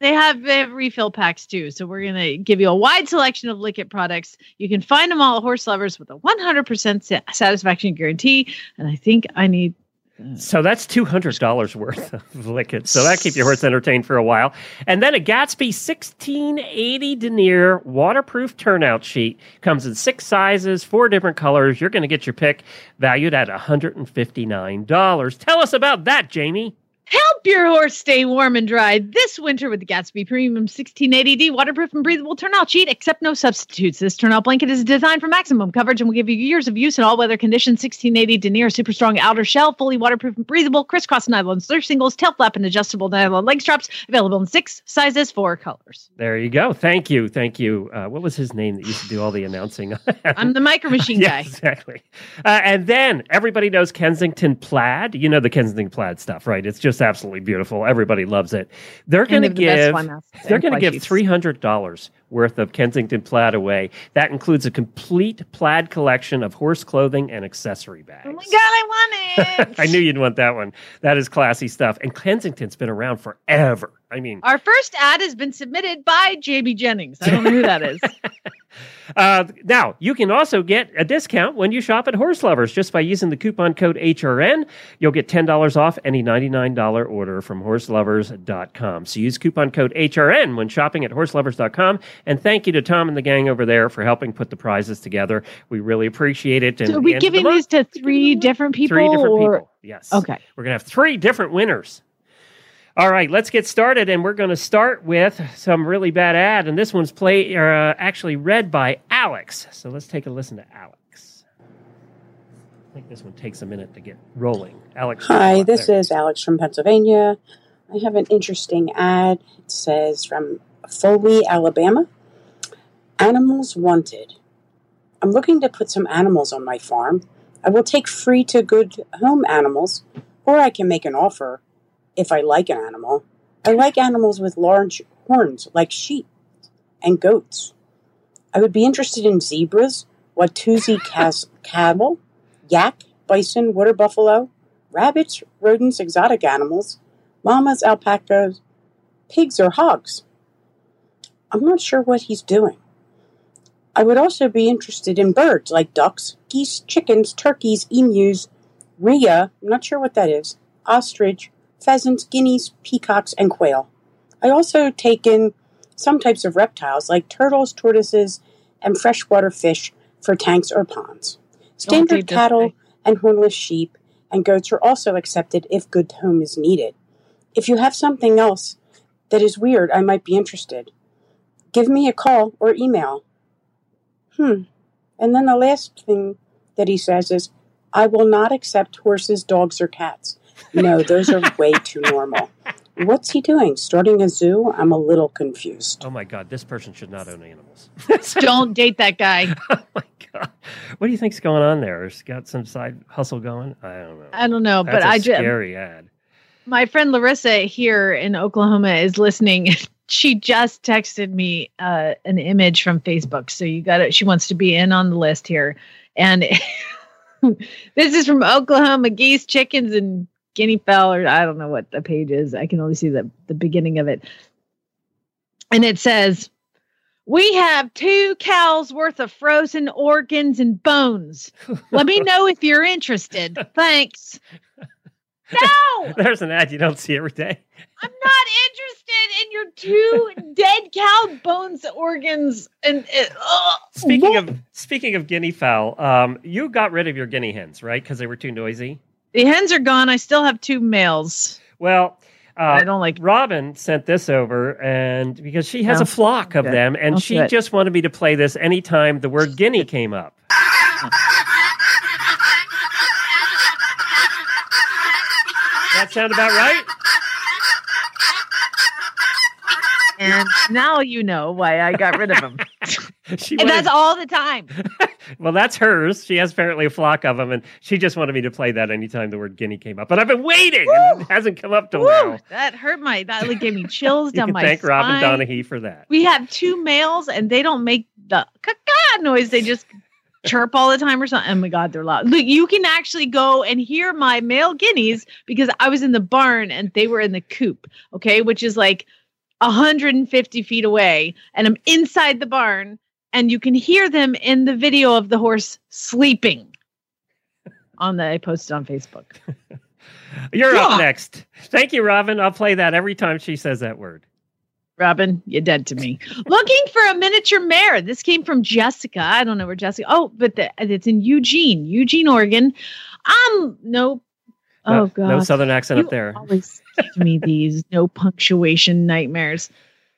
S2: They have, they have refill packs too. So we're going to give you a wide selection of Likit products. You can find them all at Horse Lovers with a 100% satisfaction guarantee. And I think I need Mm.
S1: So that's two hundred dollars worth of Likit. So that keep your horse entertained for a while. And then a Gatsby sixteen eighty denier waterproof turnout sheet comes in six sizes, four different colors. You're going to get your pick, valued at one hundred and fifty nine dollars. Tell us about that, Jamie.
S2: Help your horse stay warm and dry this winter with the Gatsby Premium 1680D waterproof and breathable turnout sheet. Accept no substitutes. This turnout blanket is designed for maximum coverage and will give you years of use in all weather conditions. 1680 denier, super strong outer shell, fully waterproof and breathable, crisscross nylon surcingles, tail flap, and adjustable nylon leg straps. Available in six sizes, four colors.
S1: There you go. Thank you. Thank you. Uh, what was his name that used to do all the announcing? [LAUGHS]
S2: I'm the micro machine
S1: yeah,
S2: guy.
S1: exactly. Uh, and then everybody knows Kensington Plaid. You know the Kensington Plaid stuff, right? It's just absolutely beautiful. Everybody loves it. They're going to
S2: And they have the
S1: give they're going to give three hundred dollars worth of Kensington Plaid away. That includes a complete plaid collection of horse clothing and accessory bags.
S2: Oh my God, I want [LAUGHS] it.
S1: I knew you'd want that one. That is classy stuff. And Kensington's been around forever. I mean,
S2: Our first ad has been submitted by JB Jennings. I don't know who that is. [LAUGHS]
S1: Uh, now, you can also get a discount when you shop at Horse Lovers just by using the coupon code HRN. You'll get $10 off any $99 order from horseloverz.com. So use coupon code HRN when shopping at horseloverz.com. And thank you to Tom and the gang over there for helping put the prizes together. We really appreciate it. And
S2: So are we
S1: the end the
S2: giving these to three different people?
S1: three different
S2: or-
S1: people. Yes.
S2: Okay.
S1: We're going to have three different winners. All right, let's get started, and we're going to start with some really bad ad, and this one's play uh, actually read by Alex. So let's take a listen to Alex. I think this one takes a minute to get rolling. Alex.
S11: Hi, this
S1: there.
S11: is Alex from Pennsylvania. I have an interesting ad. It says from Foley, Alabama Animals Wanted. I'm looking to put some animals on my farm. I will take free to good home animals, or I can make an offer if I like an animal. I like animals with large horns, like sheep and goats. I would be interested in zebras, Watusi cas- cattle, yak, bison, water buffalo, rabbits, rodents, exotic animals, llamas, alpacas, pigs, or hogs. I'm not sure what he's doing. I would also be interested in birds like ducks, geese, chickens, turkeys, emus, rhea, I'm not sure what that is, ostrich, pheasants, guineas, peacocks, and quail. I also take in some types of reptiles like turtles, tortoises, and freshwater fish for tanks or ponds.
S2: Oh, Standard
S11: cattle and hornless sheep and goats are also accepted if good home is needed. If you have something else that is weird, I might be interested. Give me a call or email. Hmm. And then the last thing that he says is, I will not accept horses, dogs, or cats. No, those are [LAUGHS] way too normal. What's he doing? Starting a zoo? I'm a little confused.
S1: Oh my God, this person should not own animals. [LAUGHS]
S2: Don't date that guy. [LAUGHS] Oh my God.
S1: What do you think's going on there? Has got some side hustle going? I don't know.
S2: I don't know,
S1: That's
S2: but
S1: a
S2: I just
S1: scary ad.
S2: my friend Larissa here in Oklahoma is listening. She just texted me uh, an image from Facebook. So you got it. She wants to be in on the list here, and [LAUGHS] this is from Oklahoma geese, chickens, and guinea fowl. Or I don't know what the page is. I can only see the the beginning of it, and it says. We have two cows worth of frozen organs and bones. Let me [LAUGHS] know if you're interested. Thanks. No, [LAUGHS]
S1: There's an ad you don't see every day.
S2: I'm not interested in your two [LAUGHS] dead cow bones, organs, and uh.
S1: Speaking of speaking of guinea fowl, um, you got rid of your guinea hens, right? Because they were too noisy.
S2: the hens are gone. I still have two males.
S1: Well, uh,
S2: I don't like.
S1: Robin sent this over, and because she has
S2: No.
S1: a flock of
S2: Okay.
S1: them, and she just wanted me to play this anytime the word guinea came up. [LAUGHS] that sound about right?
S2: And now you know why I got rid of them. [LAUGHS]
S1: She
S2: and that's all the time. [LAUGHS]
S1: Well, that's hers. She has apparently a flock of them, and she just wanted me to play that anytime the word guinea came up. But I've been waiting, and it hasn't come up till
S2: Woo,
S1: now.
S2: that hurt my. That like, gave me [LAUGHS] chills down my
S1: thank Robin
S2: spine.
S1: Donahue for that.
S2: We have two males, and they don't make the caca noise. They just chirp all the time or something. Oh my god, they're loud. Look, you can actually go and hear my male guineas because I was in the barn and they were in the coop. Okay, which is like 150 feet away, and I'm inside the barn, and you can hear them in the video of the horse sleeping. On the I posted on Facebook. [LAUGHS]
S1: You're
S2: Yeah.
S1: up next. Thank you, Robin. I'll play that every time she says that word.
S2: Robin, you're dead to me. Looking for a miniature mare. This came from Jessica. I don't know where Jessica. Oh, but the, it's in Eugene, Eugene, Oregon. Um, no. Oh
S1: No-
S2: god.
S1: no southern accent
S2: You
S1: up there.
S2: Always give me these [LAUGHS] no punctuation nightmares.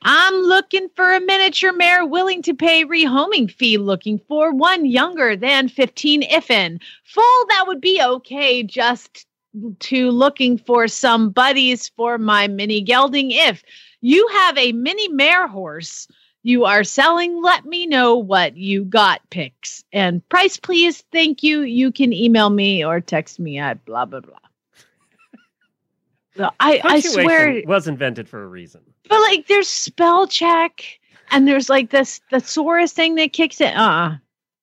S2: I'm looking for a miniature mare willing to pay rehoming fee. Looking for one younger than 15 if in Full that would be okay. Just to looking for some buddies for my mini gelding. If you have a mini mare horse you are selling, let me know what you got pics and price, please. Thank you. You can email me or text me at blah blah blah. [LAUGHS] No, I, I
S1: Punctuation
S2: swear,
S1: was invented for a reason.
S2: but like there's spell check and there's like this thesaurus thing that kicks it. Uh,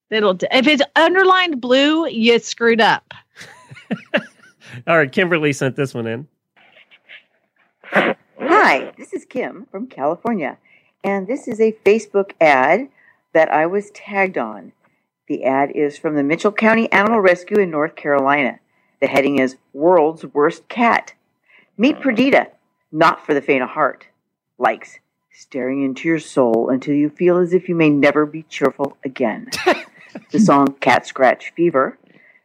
S2: it'll if it's underlined blue, you screwed up. [LAUGHS]
S1: All right, Kimberly sent this one in. [LAUGHS]
S12: Hi, this is Kim from California, and this is a Facebook ad that I was tagged on. The ad is from the Mitchell County Animal Rescue in North Carolina. The heading is World's Worst Cat. Meet Perdita, not for the faint of heart. Likes staring into your soul until you feel as if you may never be cheerful again. [LAUGHS] the song Cat Scratch Fever,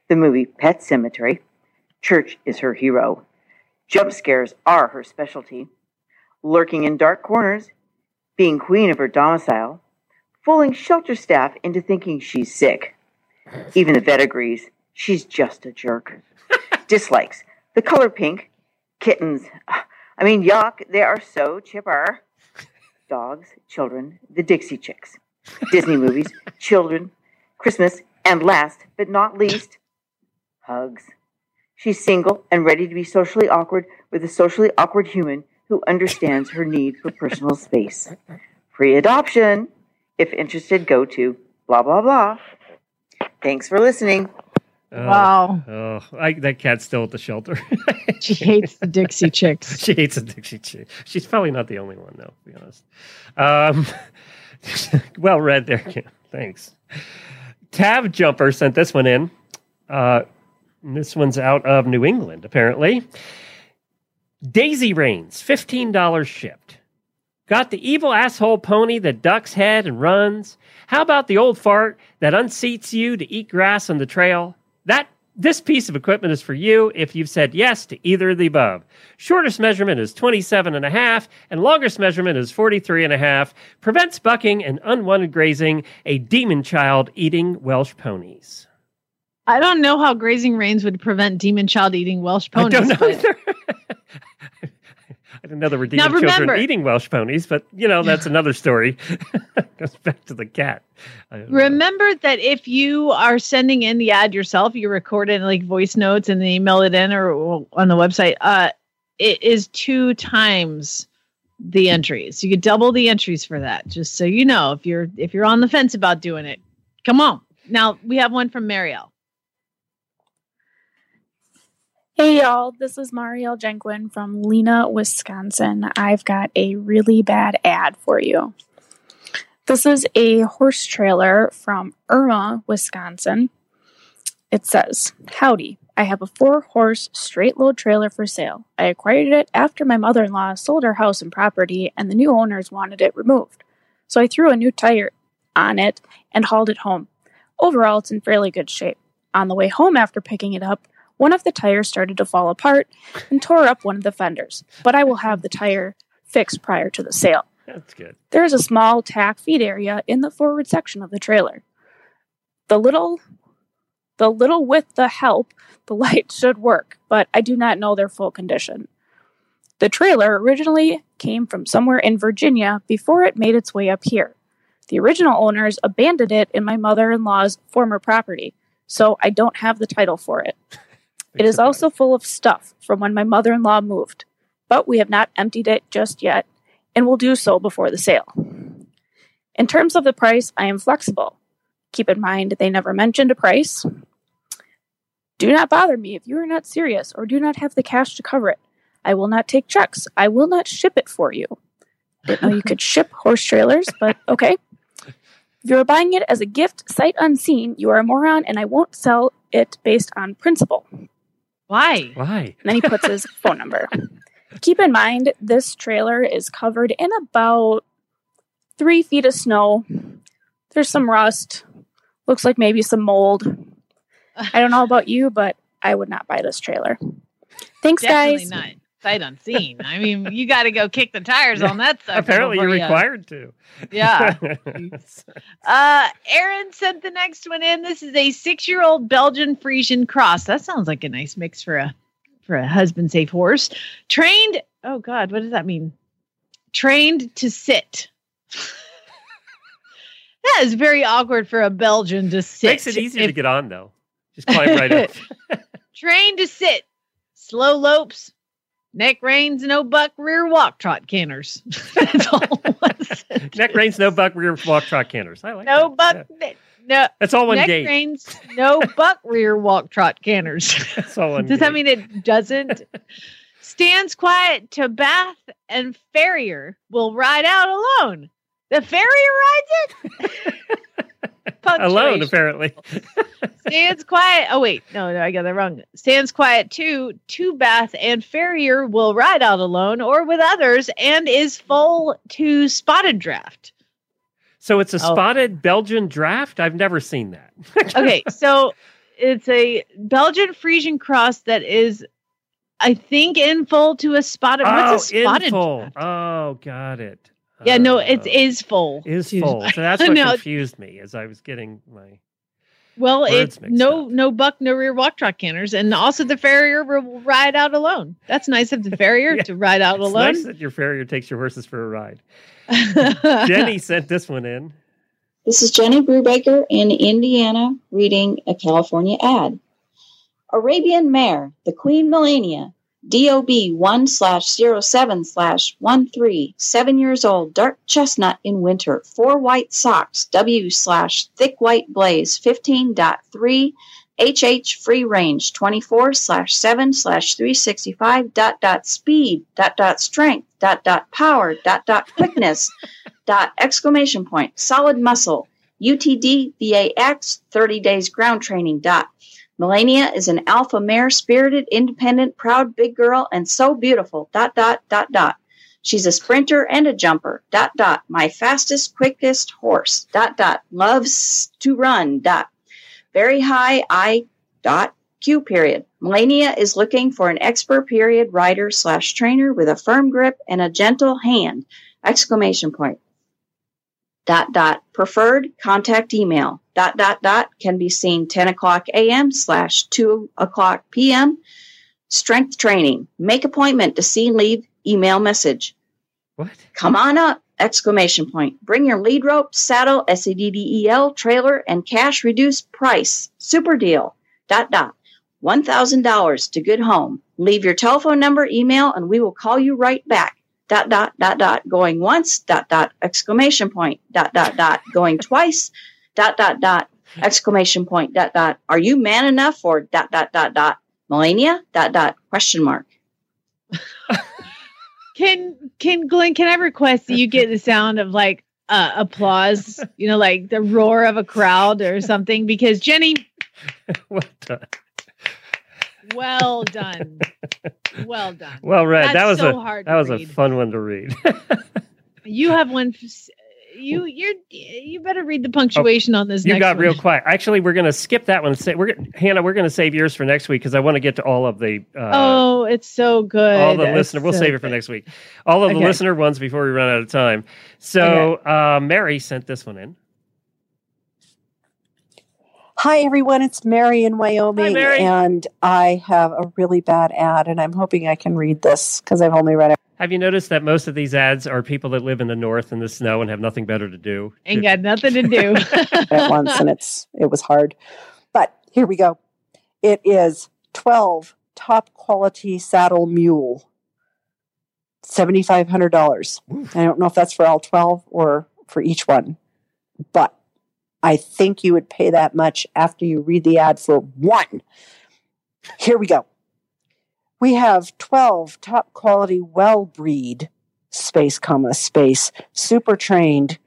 S12: the movie Pet Sematary, Church is her hero. Jump scares are her specialty. Lurking in dark corners, being queen of her domicile, fooling shelter staff into thinking she's sick. Even the vet agrees she's just a jerk. [LAUGHS] Dislikes the color pink, kittens. I mean, yuck, they are so chipper. Dogs, children, the Dixie Chicks. Disney movies, [LAUGHS] children, Christmas, and last but not least, hugs. She's single and ready to be socially awkward with a socially awkward human who understands her need for personal space. Free adoption. If interested, go to blah, blah, blah. Thanks for listening.
S1: Oh,
S2: Wow.
S1: Oh, I, that cat's still at the shelter. [LAUGHS]
S2: She hates the Dixie Chicks. [LAUGHS]
S1: she hates a Dixie chick. She's probably not the only one, though, to be honest. Um, [LAUGHS] well read there, Kim. Thanks. Tav Jumper sent this one in. Uh, this one's out of New England, apparently. Daisy Reins, $15 shipped. Got the evil asshole pony that ducks head and runs? How about the old fart that unseats you to eat grass on the trail? That this piece of equipment is for you if you've said yes to either of the above. Shortest measurement is 27 and a half and longest measurement is 43 and a half. Prevents bucking and unwanted grazing, a demon child eating Welsh ponies.
S2: I don't know how grazing reins would prevent demon child eating Welsh
S1: I
S2: ponies.
S1: don't know
S2: but-
S1: either. [LAUGHS] [LAUGHS] I didn't know there were demon children eating Welsh ponies, but you know that's [LAUGHS] another story. [LAUGHS] Goes back to the cat. Don't know.
S2: Remember that if you are sending in the ad yourself, you record it in like voice notes and then email it in or on the website. Uh, it is two times the entries. You could double the entries for that. Just so you know, if you're if you're on the fence about doing it, come on. Now we have one from Marielle.
S13: Hey y'all, this is Marielle Jenquin from Lena, Wisconsin. I've got a really bad ad for you. This is a horse trailer from Irma, Wisconsin. It says, Howdy, I have a four horse straight load trailer for sale. I acquired it after my mother in law sold her house and property, and the new owners wanted it removed. So I threw a new tire on it and hauled it home. Overall, it's in fairly good shape. On the way home after picking it up, one of the tires started to fall apart and tore up one of the fenders, but I will have the tire fixed prior to the sale.
S1: That's good.
S13: There is a small tack feed area in the forward section of the trailer. The little the little with the help, the [LAUGHS] light should work, but I do not know their full condition. The trailer originally came from somewhere in Virginia before it made its way up here. The original owners abandoned it in my mother in law's former property, so I don't have the title for it. It is also full of stuff from when my mother in law moved, but we have not emptied it just yet and will do so before the sale. In terms of the price, I am flexible. Keep in mind they never mentioned a price. Do not bother me if you are not serious or do not have the cash to cover it. I will not take checks. I will not ship it for you. Didn't know you could [LAUGHS] ship horse trailers, but okay. If you are buying it as a gift sight unseen, you are a moron and I won't sell it based on principle.
S2: Why?
S1: Why?
S13: And then he puts his [LAUGHS] phone number. Keep in mind, this trailer is covered in about three feet of snow. There's some rust. Looks like maybe some mold. I don't know about you, but I would not buy this trailer. Thanks,
S2: Definitely
S13: guys.
S2: not sight unseen. I mean, you got to go kick the tires on that stuff.
S1: Apparently, you're required to.
S2: Yeah. [LAUGHS] Uh, Aaron sent the next one in. This is a six-year-old Belgian Friesian cross. That sounds like a nice mix for a for a husband safe horse. Trained. Oh God, what does that mean? Trained to sit. [LAUGHS] that is very awkward for a Belgian to sit.
S1: Makes it easier to get on though. Just climb right up. [LAUGHS]
S2: Trained to sit. Slow lopes. Neck reins, no buck, rear walk trot canners. [LAUGHS] That's all.
S1: Neck reins, no buck, rear walk trot canners. I like
S2: No
S1: that.
S2: buck. No.
S1: That's all one
S2: neck
S1: gate.
S2: reins, no [LAUGHS] buck, rear walk trot canners. [LAUGHS]
S1: That's all one
S2: Does that mean it doesn't? Stands quiet to Bath and Farrier will ride out alone. The Farrier rides it? [LAUGHS]
S1: Alone, apparently. [LAUGHS]
S2: Stands quiet. Oh wait, no, no, I got that wrong. Stands quiet too. To Bath and Farrier will ride out alone or with others, and is full to spotted draft.
S1: So it's a
S2: Oh.
S1: spotted Belgian draft. I've never seen that. [LAUGHS]
S2: Okay, so it's a Belgian Friesian cross that is, I think, in full to a spotted.
S1: oh,
S2: what's a oh, spotted?
S1: in full. Oh, got it.
S2: Yeah, no, it uh, is full.
S1: Is full. So that's what [LAUGHS]
S2: No,
S1: confused me as I was getting my.
S2: Well,
S1: Words
S2: it's
S1: mixed
S2: no no buck, no rear walk trot canners, and also the farrier will ride out alone. That's nice of the farrier to ride out
S1: It's
S2: alone.
S1: nice that your farrier takes your horses for a ride. [LAUGHS] Jenny sent this one in.
S14: This is Jenny Brubaker in Indiana reading a California ad. Arabian mare, the Queen Melania, DOB 1 slash 07 slash 13, 7 years old, dark chestnut in winter, 4 white socks, W slash thick white blaze, 15.3, HH free range, 24 slash 7 slash 365 dot dot speed dot dot strength dot dot power dot dot quickness [LAUGHS] dot exclamation point solid muscle UTD VAX 30 days ground training dot Melania is an alpha mare, spirited, independent, proud big girl, and so beautiful. Dot dot dot dot. She's a sprinter and a jumper. Dot dot. My fastest, quickest horse. Dot dot. Loves to run. Dot. Very high I dot Q period. Melania is looking for an expert period rider slash trainer with a firm grip and a gentle hand. Exclamation point dot dot preferred contact email dot dot dot can be seen 10 o'clock a.m slash 2 o'clock p.m strength training. Make appointment to see leave email message.
S1: What?
S14: Come on up! Exclamation point. Bring your lead rope saddle seddel trailer and cash reduced price. Super deal. Dot dot. $1000 to good home. Leave your telephone number email and we will call you right back. Dot dot dot dot. Going once. Dot dot. Exclamation point. Dot dot dot. Going [LAUGHS] twice dot dot dot exclamation point dot dot are you man enough for dot dot dot dot Melania dot dot question mark [LAUGHS]
S2: Can can Glenn? Can I request that you get the sound of like uh, applause? You know, like the roar of a crowd or something. Because Jenny, [LAUGHS]
S1: well done.
S2: well done, well done.
S1: Well read. that was
S2: so
S1: a
S2: hard
S1: that was
S2: read.
S1: a fun one to read. [LAUGHS]
S2: You have one. F- s- You you're you better read the punctuation on this.
S1: Oh, you
S2: next
S1: got
S2: one.
S1: real quiet. Actually, we're going to skip that one. Say we're gonna- Hannah. We're going to save yours for next week because I want to get to all of the uh,
S2: oh, it's so good.
S1: all the
S2: It's
S1: listener. We'll
S2: so
S1: save it for next week. All of the listener ones before we run out of time. So uh, Mary sent this one in.
S15: Hi, everyone. It's Mary in Wyoming.
S1: Mary.
S15: And I have a really bad ad, and I'm hoping I can read this because I've only read it.
S1: Have you noticed that most of these ads are people that live in the north in the snow and have nothing better to do?
S2: Ain't got nothing to do. [LAUGHS]
S15: at once, and it's it was hard. But here we go. It is 12 top quality saddle mule. $7,500. I don't know if that's for all 12 or for each one, but I think you would pay that much after you read the ad for one. Here we go. We have 12 top quality well breed space comma space super trained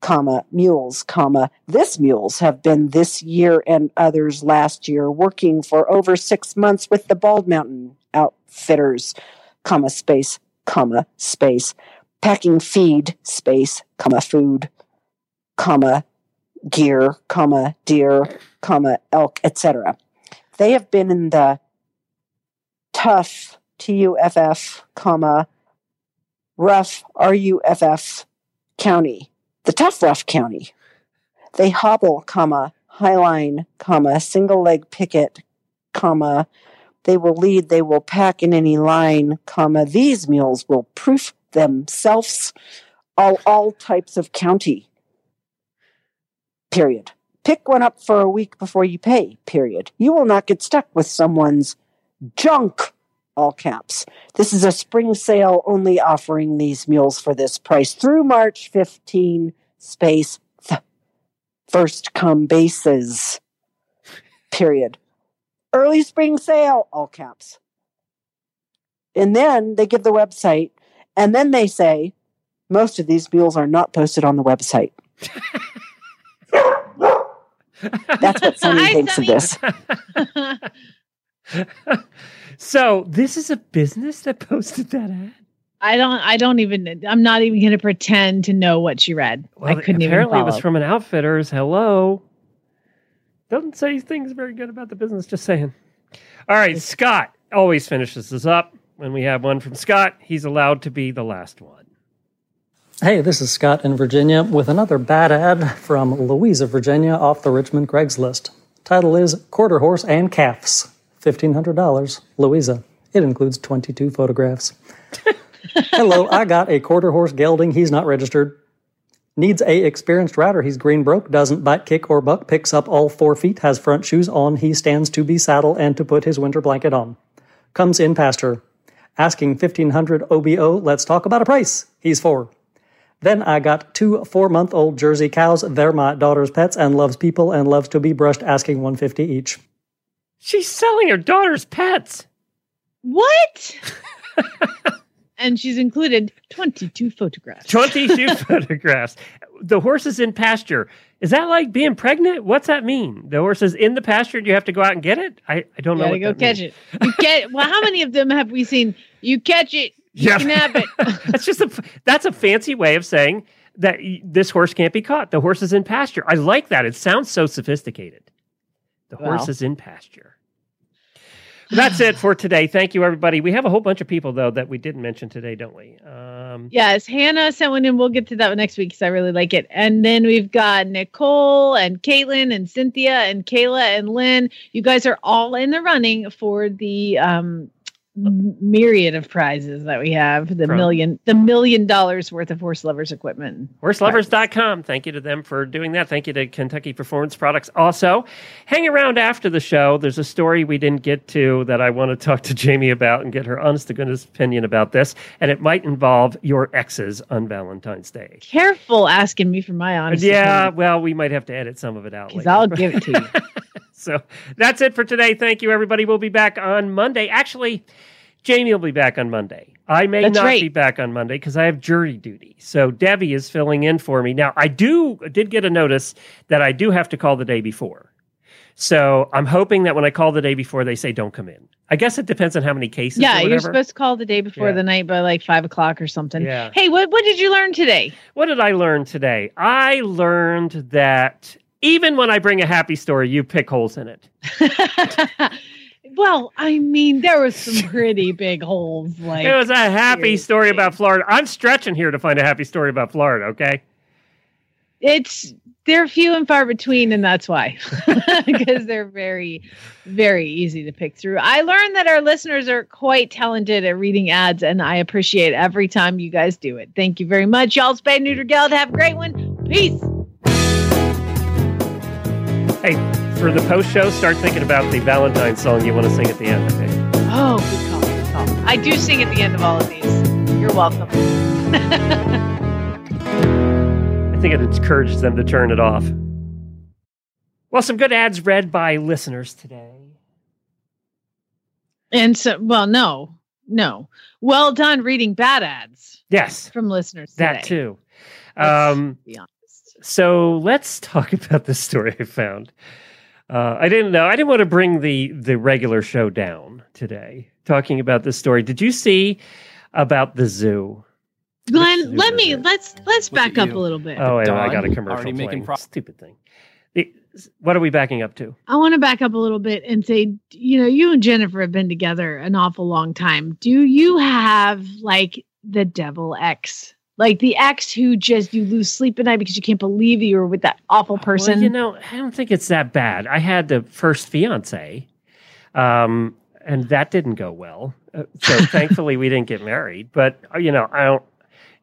S15: comma mules comma. This mules have been this year and others last year working for over six months with the bald mountain outfitters comma space comma space. Packing feed space comma food comma gear comma deer comma elk etc they have been in the tough t-u-f-f comma rough r-u-f-f county. The tough rough county. They hobble comma highline comma single leg picket comma. They will lead they will pack in any line comma. These mules will proof themselves all all types of county. Period. Pick one up for a week before you pay period. You will not get stuck with someone's junk all caps. This is a spring sale only offering these mules for this price through march 15 space th- first come bases period. Early spring sale all caps. And then they give the website and then they say most of these mules are not posted on the website. [LAUGHS] That's what Sunny thinks of this [LAUGHS] [LAUGHS]
S1: So this is a business that posted that ad.
S2: I don't. I don't even. I'm not even going to pretend to know what she read. I couldn't even.
S1: apparently it was from an outfitters. Hello. Doesn't say things very good about the business. Just saying. All right, Scott always finishes this up. When we have one from Scott, he's allowed to be the last one.
S16: Hey, this is Scott in Virginia with another bad ad from Louisa, Virginia off the Richmond Craigslist. Title is Quarter Horse and Calves. $1,500. Louisa. It includes 22 photographs. [LAUGHS] Hello, I got a quarter horse gelding. He's not registered. Needs a experienced rider. He's green broke, doesn't bite, kick, or buck, picks up all four feet, has front shoes on. He stands to be saddled and to put his winter blanket on. Comes in pasture. Asking 1500 OBO. Let's talk about a price. He's four. Then I got two four month old Jersey cows. They're my daughter's pets and loves people and loves to be brushed, asking 150 each.
S1: She's selling her daughter's pets.
S2: What? [LAUGHS] and she's included 22 photographs.
S1: 22 [LAUGHS] photographs. The horse is in pasture. Is that like being pregnant? What's that mean? The horse is in the pasture and you have to go out and get it? I, I don't
S2: You
S1: know.
S2: gotta go catch
S1: means.
S2: it. You get. Well, how many of them have we seen? You catch it. You
S1: Yeah.
S2: can have it. [LAUGHS]
S1: that's just a that's a fancy way of saying that this horse can't be caught. The horse is in pasture. I like that. It sounds so sophisticated. The horse is in pasture. That's it for today. Thank you, everybody. We have a whole bunch of people though that we didn't mention today, don't we? Um,
S2: Yes, Hannah sent one in. We'll get to that next week because I really like it. And then we've got Nicole and Caitlin and Cynthia and Kayla and Lynn. You guys are all in the running for the um myriad of prizes that we have. The
S1: From-
S2: million, the million dollars worth of horse lovers equipment.
S1: Horseloverz.com. Thank you to them for doing that. Thank you to Kentucky Performance Products. Also, hang around after the show. There's a story we didn't get to that I want to talk to Jamie about and get her honest to goodness opinion about this. And it might involve your exes on Valentine's Day.
S2: Careful asking me for my honest.
S1: yeah, well, we might have to edit some of it out.
S2: because. I'll give it to you. [LAUGHS]
S1: So that's it for today. Thank you, everybody. We'll be back on Monday. Actually, Jamie will be back on Monday. I may
S2: That's
S1: not
S2: right.
S1: be back on Monday because I have jury duty. So Debbie is filling in for me. Now, I do did get a notice that I do have to call the day before. So I'm hoping that when I call the day before, they say don't come in. I guess it depends on how many cases.
S2: yeah, you're supposed to call the day before
S1: Yeah.
S2: the night by like five o'clock or something.
S1: Yeah.
S2: Hey, what what did you learn today?
S1: What did I learn today? I learned that even when I bring a happy story, you pick holes in it. [LAUGHS]
S2: Well, I mean, there was some pretty big holes. [LAUGHS] Like
S1: it was a happy story about Florida. I'm stretching here to find a happy story about Florida, okay?
S2: it's they're few and far between, and that's why [LAUGHS] because they're very, very easy to pick through. I learned that our listeners are quite talented at reading ads, and I appreciate every time you guys do it. Thank you very much, y'all. Spay Neuter Geld. Have a great one. Peace.
S1: For the post show, start thinking about the Valentine song you want to sing at the end, okay?
S2: Oh, good call. Good call. I do sing at the end of all of these. You're welcome. [LAUGHS]
S1: I think it encourages them to turn it off. Well, some good ads read by listeners today.
S2: And so, well, no, no. Well done reading bad ads
S1: Yes,
S2: from listeners today.
S1: that too. Um,
S2: be honest.
S1: so let's talk [LAUGHS] about this story I found. Uh, I didn't know. I didn't want to bring the the regular show down today. Talking about this story, did you see about the zoo?
S2: Glenn, let me let's let's back up a little bit.
S1: Oh, wait, I got a commercial
S17: already making pro-
S1: Stupid thing. The, what are we backing up to?
S2: I want to back up a little bit and say, you know, you and Jennifer have been together an awful long time. Do you have like the devil ex? Like the ex who just you lose sleep at night because you can't believe you were with that awful person?
S1: Well, you know, I don't think it's that bad. I had the first fiance, um, and that didn't go well. Uh, so [LAUGHS] thankfully, we didn't get married. But uh, you know, I don't.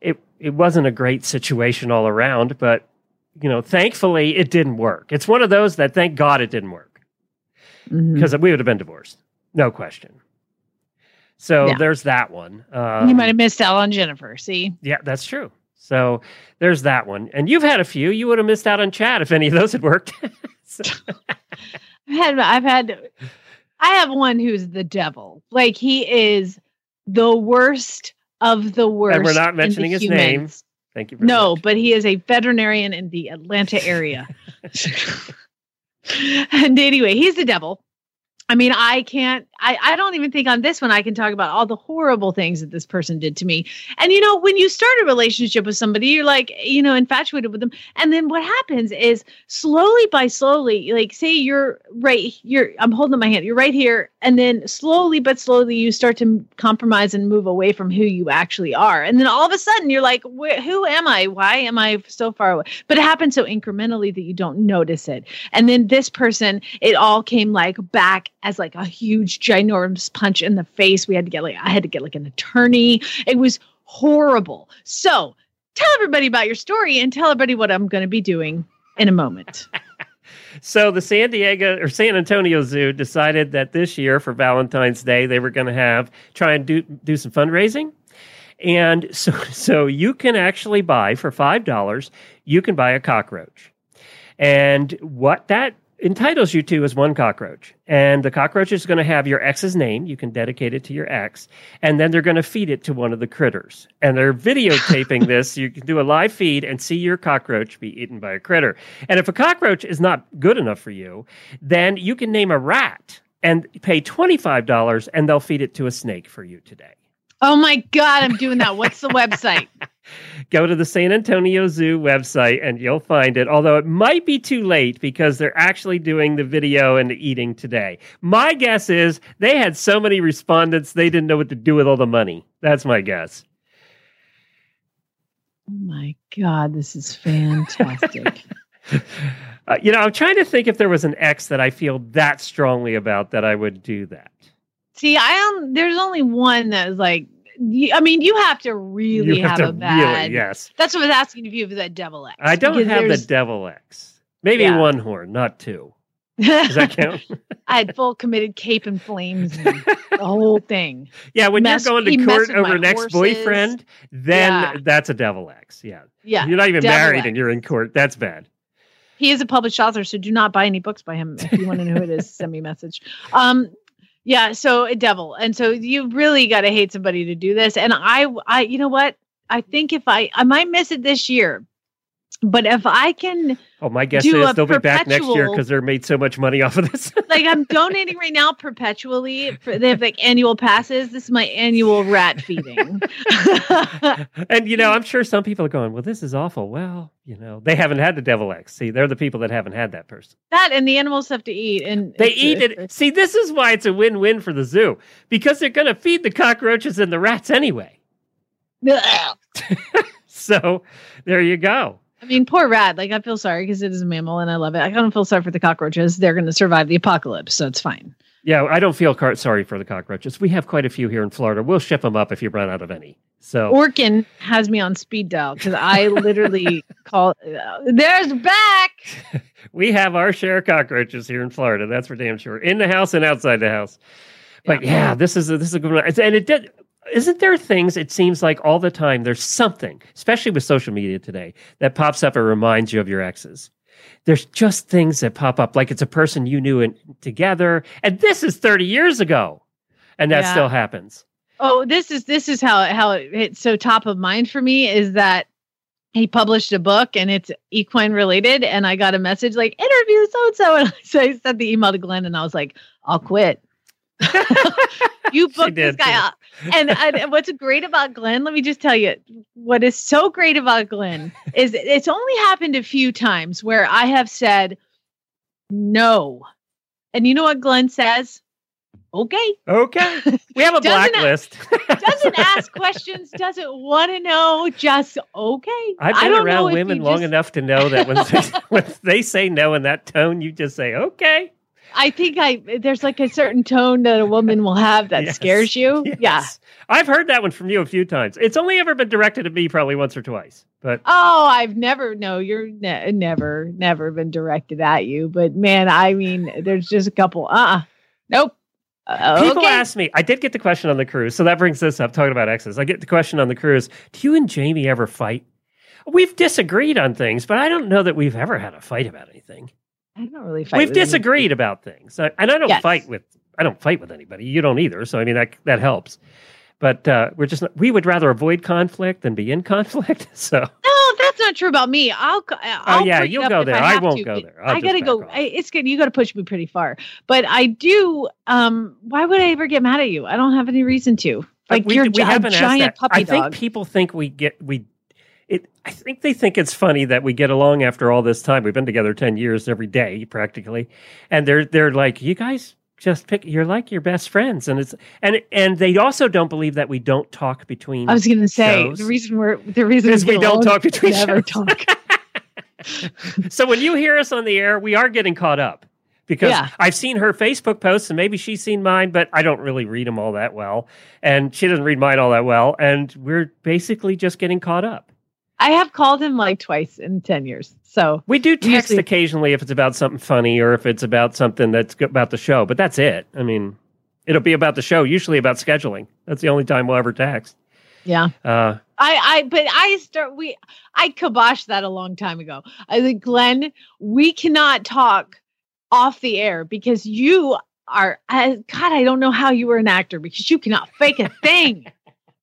S1: It it wasn't a great situation all around. But you know, thankfully, it didn't work. It's one of those that thank God it didn't work because we would have been divorced, no question. So
S2: Yeah.
S1: there's that one. Um,
S2: you might have missed out on Jennifer. See,
S1: yeah, that's true. So there's that one. And you've had a few. You would have missed out on Chad if any of those had worked. [LAUGHS] So- [LAUGHS]
S2: I've had I've had I have one who's the devil. Like he is the worst of the worst.
S1: and we're not mentioning his name. Thank you very
S2: No,
S1: much.
S2: but he is a veterinarian in the Atlanta area. [LAUGHS] and anyway, he's the devil. I mean, I can't, I, I don't even think on this one I can talk about all the horrible things that this person did to me. And, you know, when you start a relationship with somebody, you're like, you know, infatuated with them. And then what happens is slowly by slowly, like, say you're right, you're, I'm holding my hand, you're right here. And then slowly but slowly, you start to compromise and move away from who you actually are. And then all of a sudden, you're like, who am I? Why am I so far away? But it happens so incrementally that you don't notice it. And then this person, it all came like back as like a huge, ginormous punch in the face. We had to get like, I had to get like an attorney. It was horrible. So tell everybody about your story and tell everybody what I'm going to be doing in a moment. [LAUGHS]
S1: So the San Diego or San Antonio Zoo decided that this year for Valentine's Day they were going to have try and do do some fundraising. And [LAUGHS] so so you can actually buy for $5, you can buy a cockroach. And what that entitles you to is one cockroach. And the cockroach is going to have your ex's name. You can dedicate it to your ex. And then they're going to feed it to one of the critters. And they're videotaping [LAUGHS] this. You can do a live feed and see your cockroach be eaten by a critter. And if a cockroach is not good enough for you, then you can name a rat and pay $25 and they'll feed it to a snake for you today.
S2: Oh my God, I'm doing that. What's the website? [LAUGHS]
S1: go to the San Antonio Zoo website and you'll find it. Although it might be too late because they're actually doing the video and the eating today. My guess is they had so many respondents they didn't know what to do with all the money. That's my guess.
S2: Oh my God, this is fantastic. [LAUGHS]
S1: Uh, you know, I'm trying to think if there was an ex that I feel that strongly about that I would do that.
S2: See, I am. There's only one that is like. I mean, you have to really
S1: You have
S2: have,
S1: to
S2: a
S1: really,
S2: bad.
S1: yes.
S2: That's what I was asking if you have that devil X.
S1: I don't have the devil X. Maybe
S2: Yeah.
S1: one horn, not two. Does that count? [LAUGHS]
S2: I had full committed cape and flames, and the whole [LAUGHS] thing.
S1: yeah, when
S2: Mess-
S1: you're going to court over an ex-boyfriend, then
S2: Yeah.
S1: that's a devil X. Yeah.
S2: Yeah,
S1: You're not even married
S2: X.
S1: and you're in court. That's bad.
S2: He is a published author, so do not buy any books by him. If you want to know who it is, send me a message. Um, yeah, so a devil, and so you really got to hate somebody to do this. And I, I, you know what? I think if I, I might miss it this year, but if I can,
S1: Oh, my guess is they'll be back next year because they're made so much money off of this. [LAUGHS]
S2: like, I'm donating right now perpetually. For, they have like annual passes. This is my annual rat feeding. [LAUGHS]
S1: and you know, I'm sure some people are going, "Well, this is awful." Well, you know, they haven't had the devil X. See, they're the people that haven't had that person.
S2: that and the animals have to eat, and
S1: They eat
S2: it's-
S1: it. See, this is why it's a win-win for the zoo because they're going to feed the cockroaches and the rats anyway. [LAUGHS] So there you go.
S2: I mean, poor rat. Like, I feel sorry because it is a mammal and I love it. I don't feel sorry for the cockroaches. They're going to survive the apocalypse, so it's fine.
S1: Yeah, I don't feel car- sorry for the cockroaches. We have quite a few here in Florida. We'll ship them up if you run out of any. So
S2: Orkin has me on speed dial because I literally [LAUGHS] call. Uh, There's back. [LAUGHS]
S1: we have our share of cockroaches here in Florida. That's for damn sure, in the house and outside the house. But yeah, this is a, this is a good one. And it did. Isn't there things? It seems like all the time there's something, especially with social media today, that pops up and reminds you of your exes. There's just things that pop up, like it's a person you knew in, together, and this is 30 years ago, and that
S2: Yeah.
S1: still happens.
S2: Oh, this is this is how how it, it's so top of mind for me is that he published a book and it's equine related, and I got a message like interview so [LAUGHS] and so, and so I sent the email to Glenn, and I was like, I'll quit. [LAUGHS] you [LAUGHS] booked this guy
S1: too.
S2: up. And, and what's great about Glenn, let me just tell you, what is so great about Glenn is it's only happened a few times where I have said no. And you know what Glenn says? Okay.
S1: Okay. [LAUGHS] We have a
S2: Doesn't-
S1: blacklist.
S2: Doesn't ask questions, doesn't want to know, just okay.
S1: I've
S2: I
S1: been
S2: don't
S1: around women long
S2: just-
S1: enough to know that when they, when they say no in that tone, you just say okay.
S2: I think I there's like a certain tone that a woman will have that
S1: Yes.
S2: scares you. Yeah.
S1: I've heard that one from you a few times. It's only ever been directed at me probably once or twice. But
S2: Oh, I've never no, you're ne- never never been directed at you, but man, I mean, there's just a couple. Uh, uh nope. Uh,
S1: people
S2: okay.
S1: ask me, I did get the question on the cruise. So that brings this up, talking about exes. I get the question on the cruise Do you and Jamie ever fight? We've disagreed on things, but I don't know that we've ever had a fight about anything.
S2: I don't really fight.
S1: We've
S2: with any-
S1: disagreed about things. And I don't
S2: Yes.
S1: fight with I don't fight with anybody. You don't either. So I mean that that helps. But uh, we're just not, we would rather avoid conflict than be in [LAUGHS] conflict. So
S2: No, that's not true about me. I'll. I'll
S1: Oh, yeah, you'll go there.
S2: I,
S1: I won't
S2: to.
S1: go
S2: but
S1: there. I'll
S2: I gotta go. I, it's good. You got to push me pretty far. But I do. Um, why would I ever get mad at you? I don't have any reason to. Like
S1: we,
S2: you're
S1: we
S2: gi- a giant
S1: that.
S2: puppy
S1: I think people think we get we. It. I think they think it's funny that we get along after all this time. We've been together ten years every day practically, and they're they're like, you guys just pick. You're like your best friends, and it's and and they also don't believe that we don't talk between.
S2: I was going to say
S1: shows.
S2: the reason we're the reason
S1: Is we
S2: get
S1: don't talk between
S2: never
S1: shows.
S2: talk. [LAUGHS]
S1: so when you hear us on the air, we are getting caught up because
S2: Yeah.
S1: I've seen her Facebook posts and maybe she's seen mine, but I don't really read them all that well, and she doesn't read mine all that well, and we're basically just getting caught up.
S2: I have called him like twice in ten years. So
S1: We do text
S2: Usually-
S1: occasionally if it's about something funny or if it's about something that's about the show, but that's it. I mean, it'll be about the show, usually about scheduling. That's the only time we'll ever text.
S2: yeah.
S1: Uh,
S2: I, I, but I start, we, I kiboshed that a long time ago. I think, Glenn, we cannot talk off the air because you are, I, God, I don't know how you were an actor because you cannot fake a thing. [LAUGHS]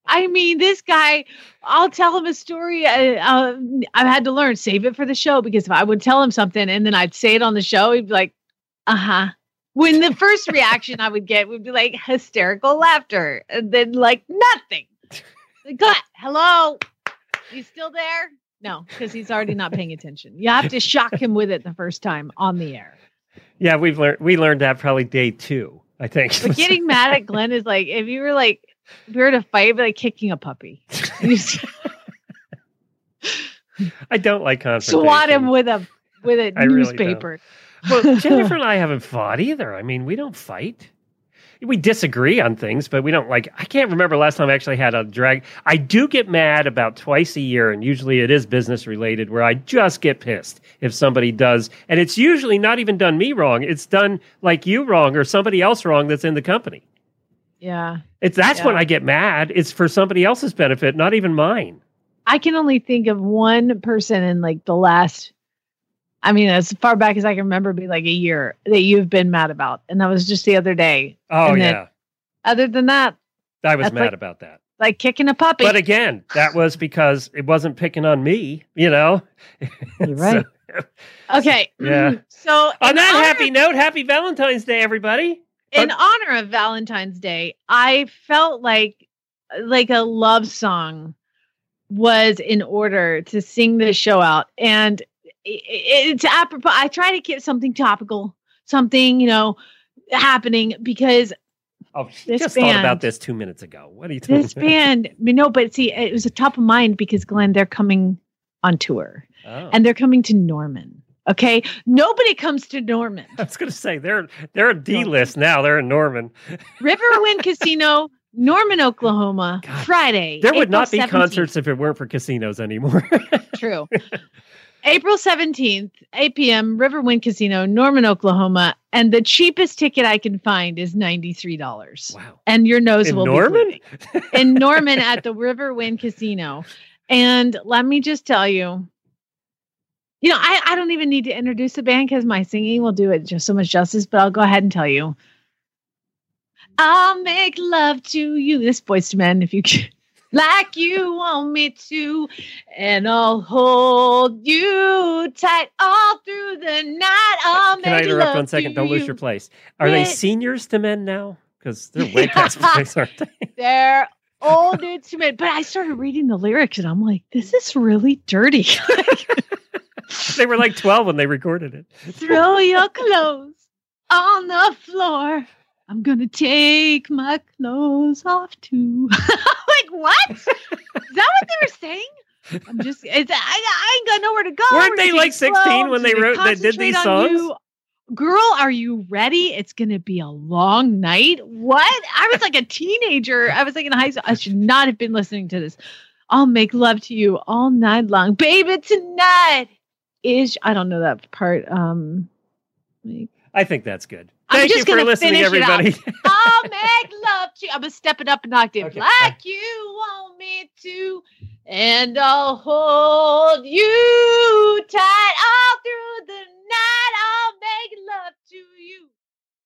S2: I mean, this guy, I'll tell him a story. I, uh, I've had to learn, save it for the show because if I would tell him something and then I'd say it on the show, he'd be like, uh huh. When the first reaction I would get would be like hysterical laughter and then like nothing. Glenn, hello. You still there? No, because he's already not paying attention. You have to shock him with it the first time on the air.
S1: yeah, we've learned we learned that probably day two, I think.
S2: But getting mad at Glenn is like if you were like if we were to fight, it'd like kicking a puppy. [LAUGHS]
S1: I don't like confrontation.
S2: swat him with a with a
S1: I really
S2: newspaper.
S1: Well, Jennifer [LAUGHS] and I haven't fought either. I mean, we don't fight. We disagree on things, but we don't like. I can't remember last time I actually had a drag. I do get mad about twice a year, and usually it is business related, where I just get pissed if somebody does, and it's usually not even done me wrong. It's done like you wrong or somebody else wrong that's in the company.
S2: Yeah.
S1: It's that's when I get mad. It's for somebody else's benefit, not even mine.
S2: I can only think of one person in like the last, I mean, as far back as I can remember, be like a year that you've been mad about, and that was just the other day.
S1: Oh
S2: And then,
S1: yeah,
S2: other than that,
S1: I was mad
S2: like-
S1: about that.
S2: like kicking a puppy.
S1: But again, that was because it wasn't picking on me. You know. [LAUGHS]
S2: You're right. okay.
S1: Yeah. [CLEARS THROAT]
S2: So
S1: On that
S2: honor-
S1: happy note, happy Valentine's Day, everybody.
S2: in honor of Valentine's Day, I felt like like a love song was in order to sing this show out, and it's apropos. I try to keep something topical, something you know happening because
S1: Oh,
S2: This
S1: just thought about this two minutes ago. What are you talking about?
S2: this band, no, but see, it was a top of mind because Glenn, they're coming on tour
S1: Oh.
S2: and they're coming to Norman. Okay, nobody comes to Norman. [LAUGHS]
S1: I was going to say they're they're a D list now. They're in Norman. [LAUGHS]
S2: Riverwind Casino, Norman, Oklahoma, Friday.
S1: There would
S2: April
S1: not be
S2: 17th.
S1: concerts if it weren't for casinos anymore. [LAUGHS]
S2: True. April 17th, 8 p.m., Riverwind Casino, Norman, Oklahoma. And the cheapest ticket I can find is $93. Wow. And your nose
S1: In
S2: will
S1: Norman?
S2: be bleeding. in Norman at the Riverwind Casino. And let me just tell you, you know, I, I don't even need to introduce the band because my singing will do it just so much justice, but I'll go ahead and tell you. I'll make love to you. This Boyz II Men, if you can, like you want me to, and I'll hold you tight all through the night. I'll
S1: Can I interrupt one second? Don't lose your place. Are they seniors to men now? Because they're way [LAUGHS] past place, aren't they? [LAUGHS]
S2: They're old dudes to men. But I started reading the lyrics and I'm like, this is really dirty. [LAUGHS]
S1: they were like 12 when they recorded it.
S2: Throw your clothes on the floor. I'm gonna take my clothes off too. Like what? Is that what they were saying? I'm just it's I, I ain't got nowhere to go.
S1: Weren't they like 16
S2: slow.
S1: when they wrote- they did these songs?
S2: you? Girl, are you ready? It's gonna be a long night. What? I was like a teenager. I was like in high school. I should not have been listening to this. I'll make love to you all night long. Baby, tonight is I don't know that part. Um
S1: I think that's good. Thank I'm
S2: just going
S1: to
S2: finish
S1: everybody.
S2: it up. [LAUGHS] I'll make love to you. I'm going to step it up an octave. Okay. Like you want me to. And I'll hold you tight all through the night. I'll make love to you.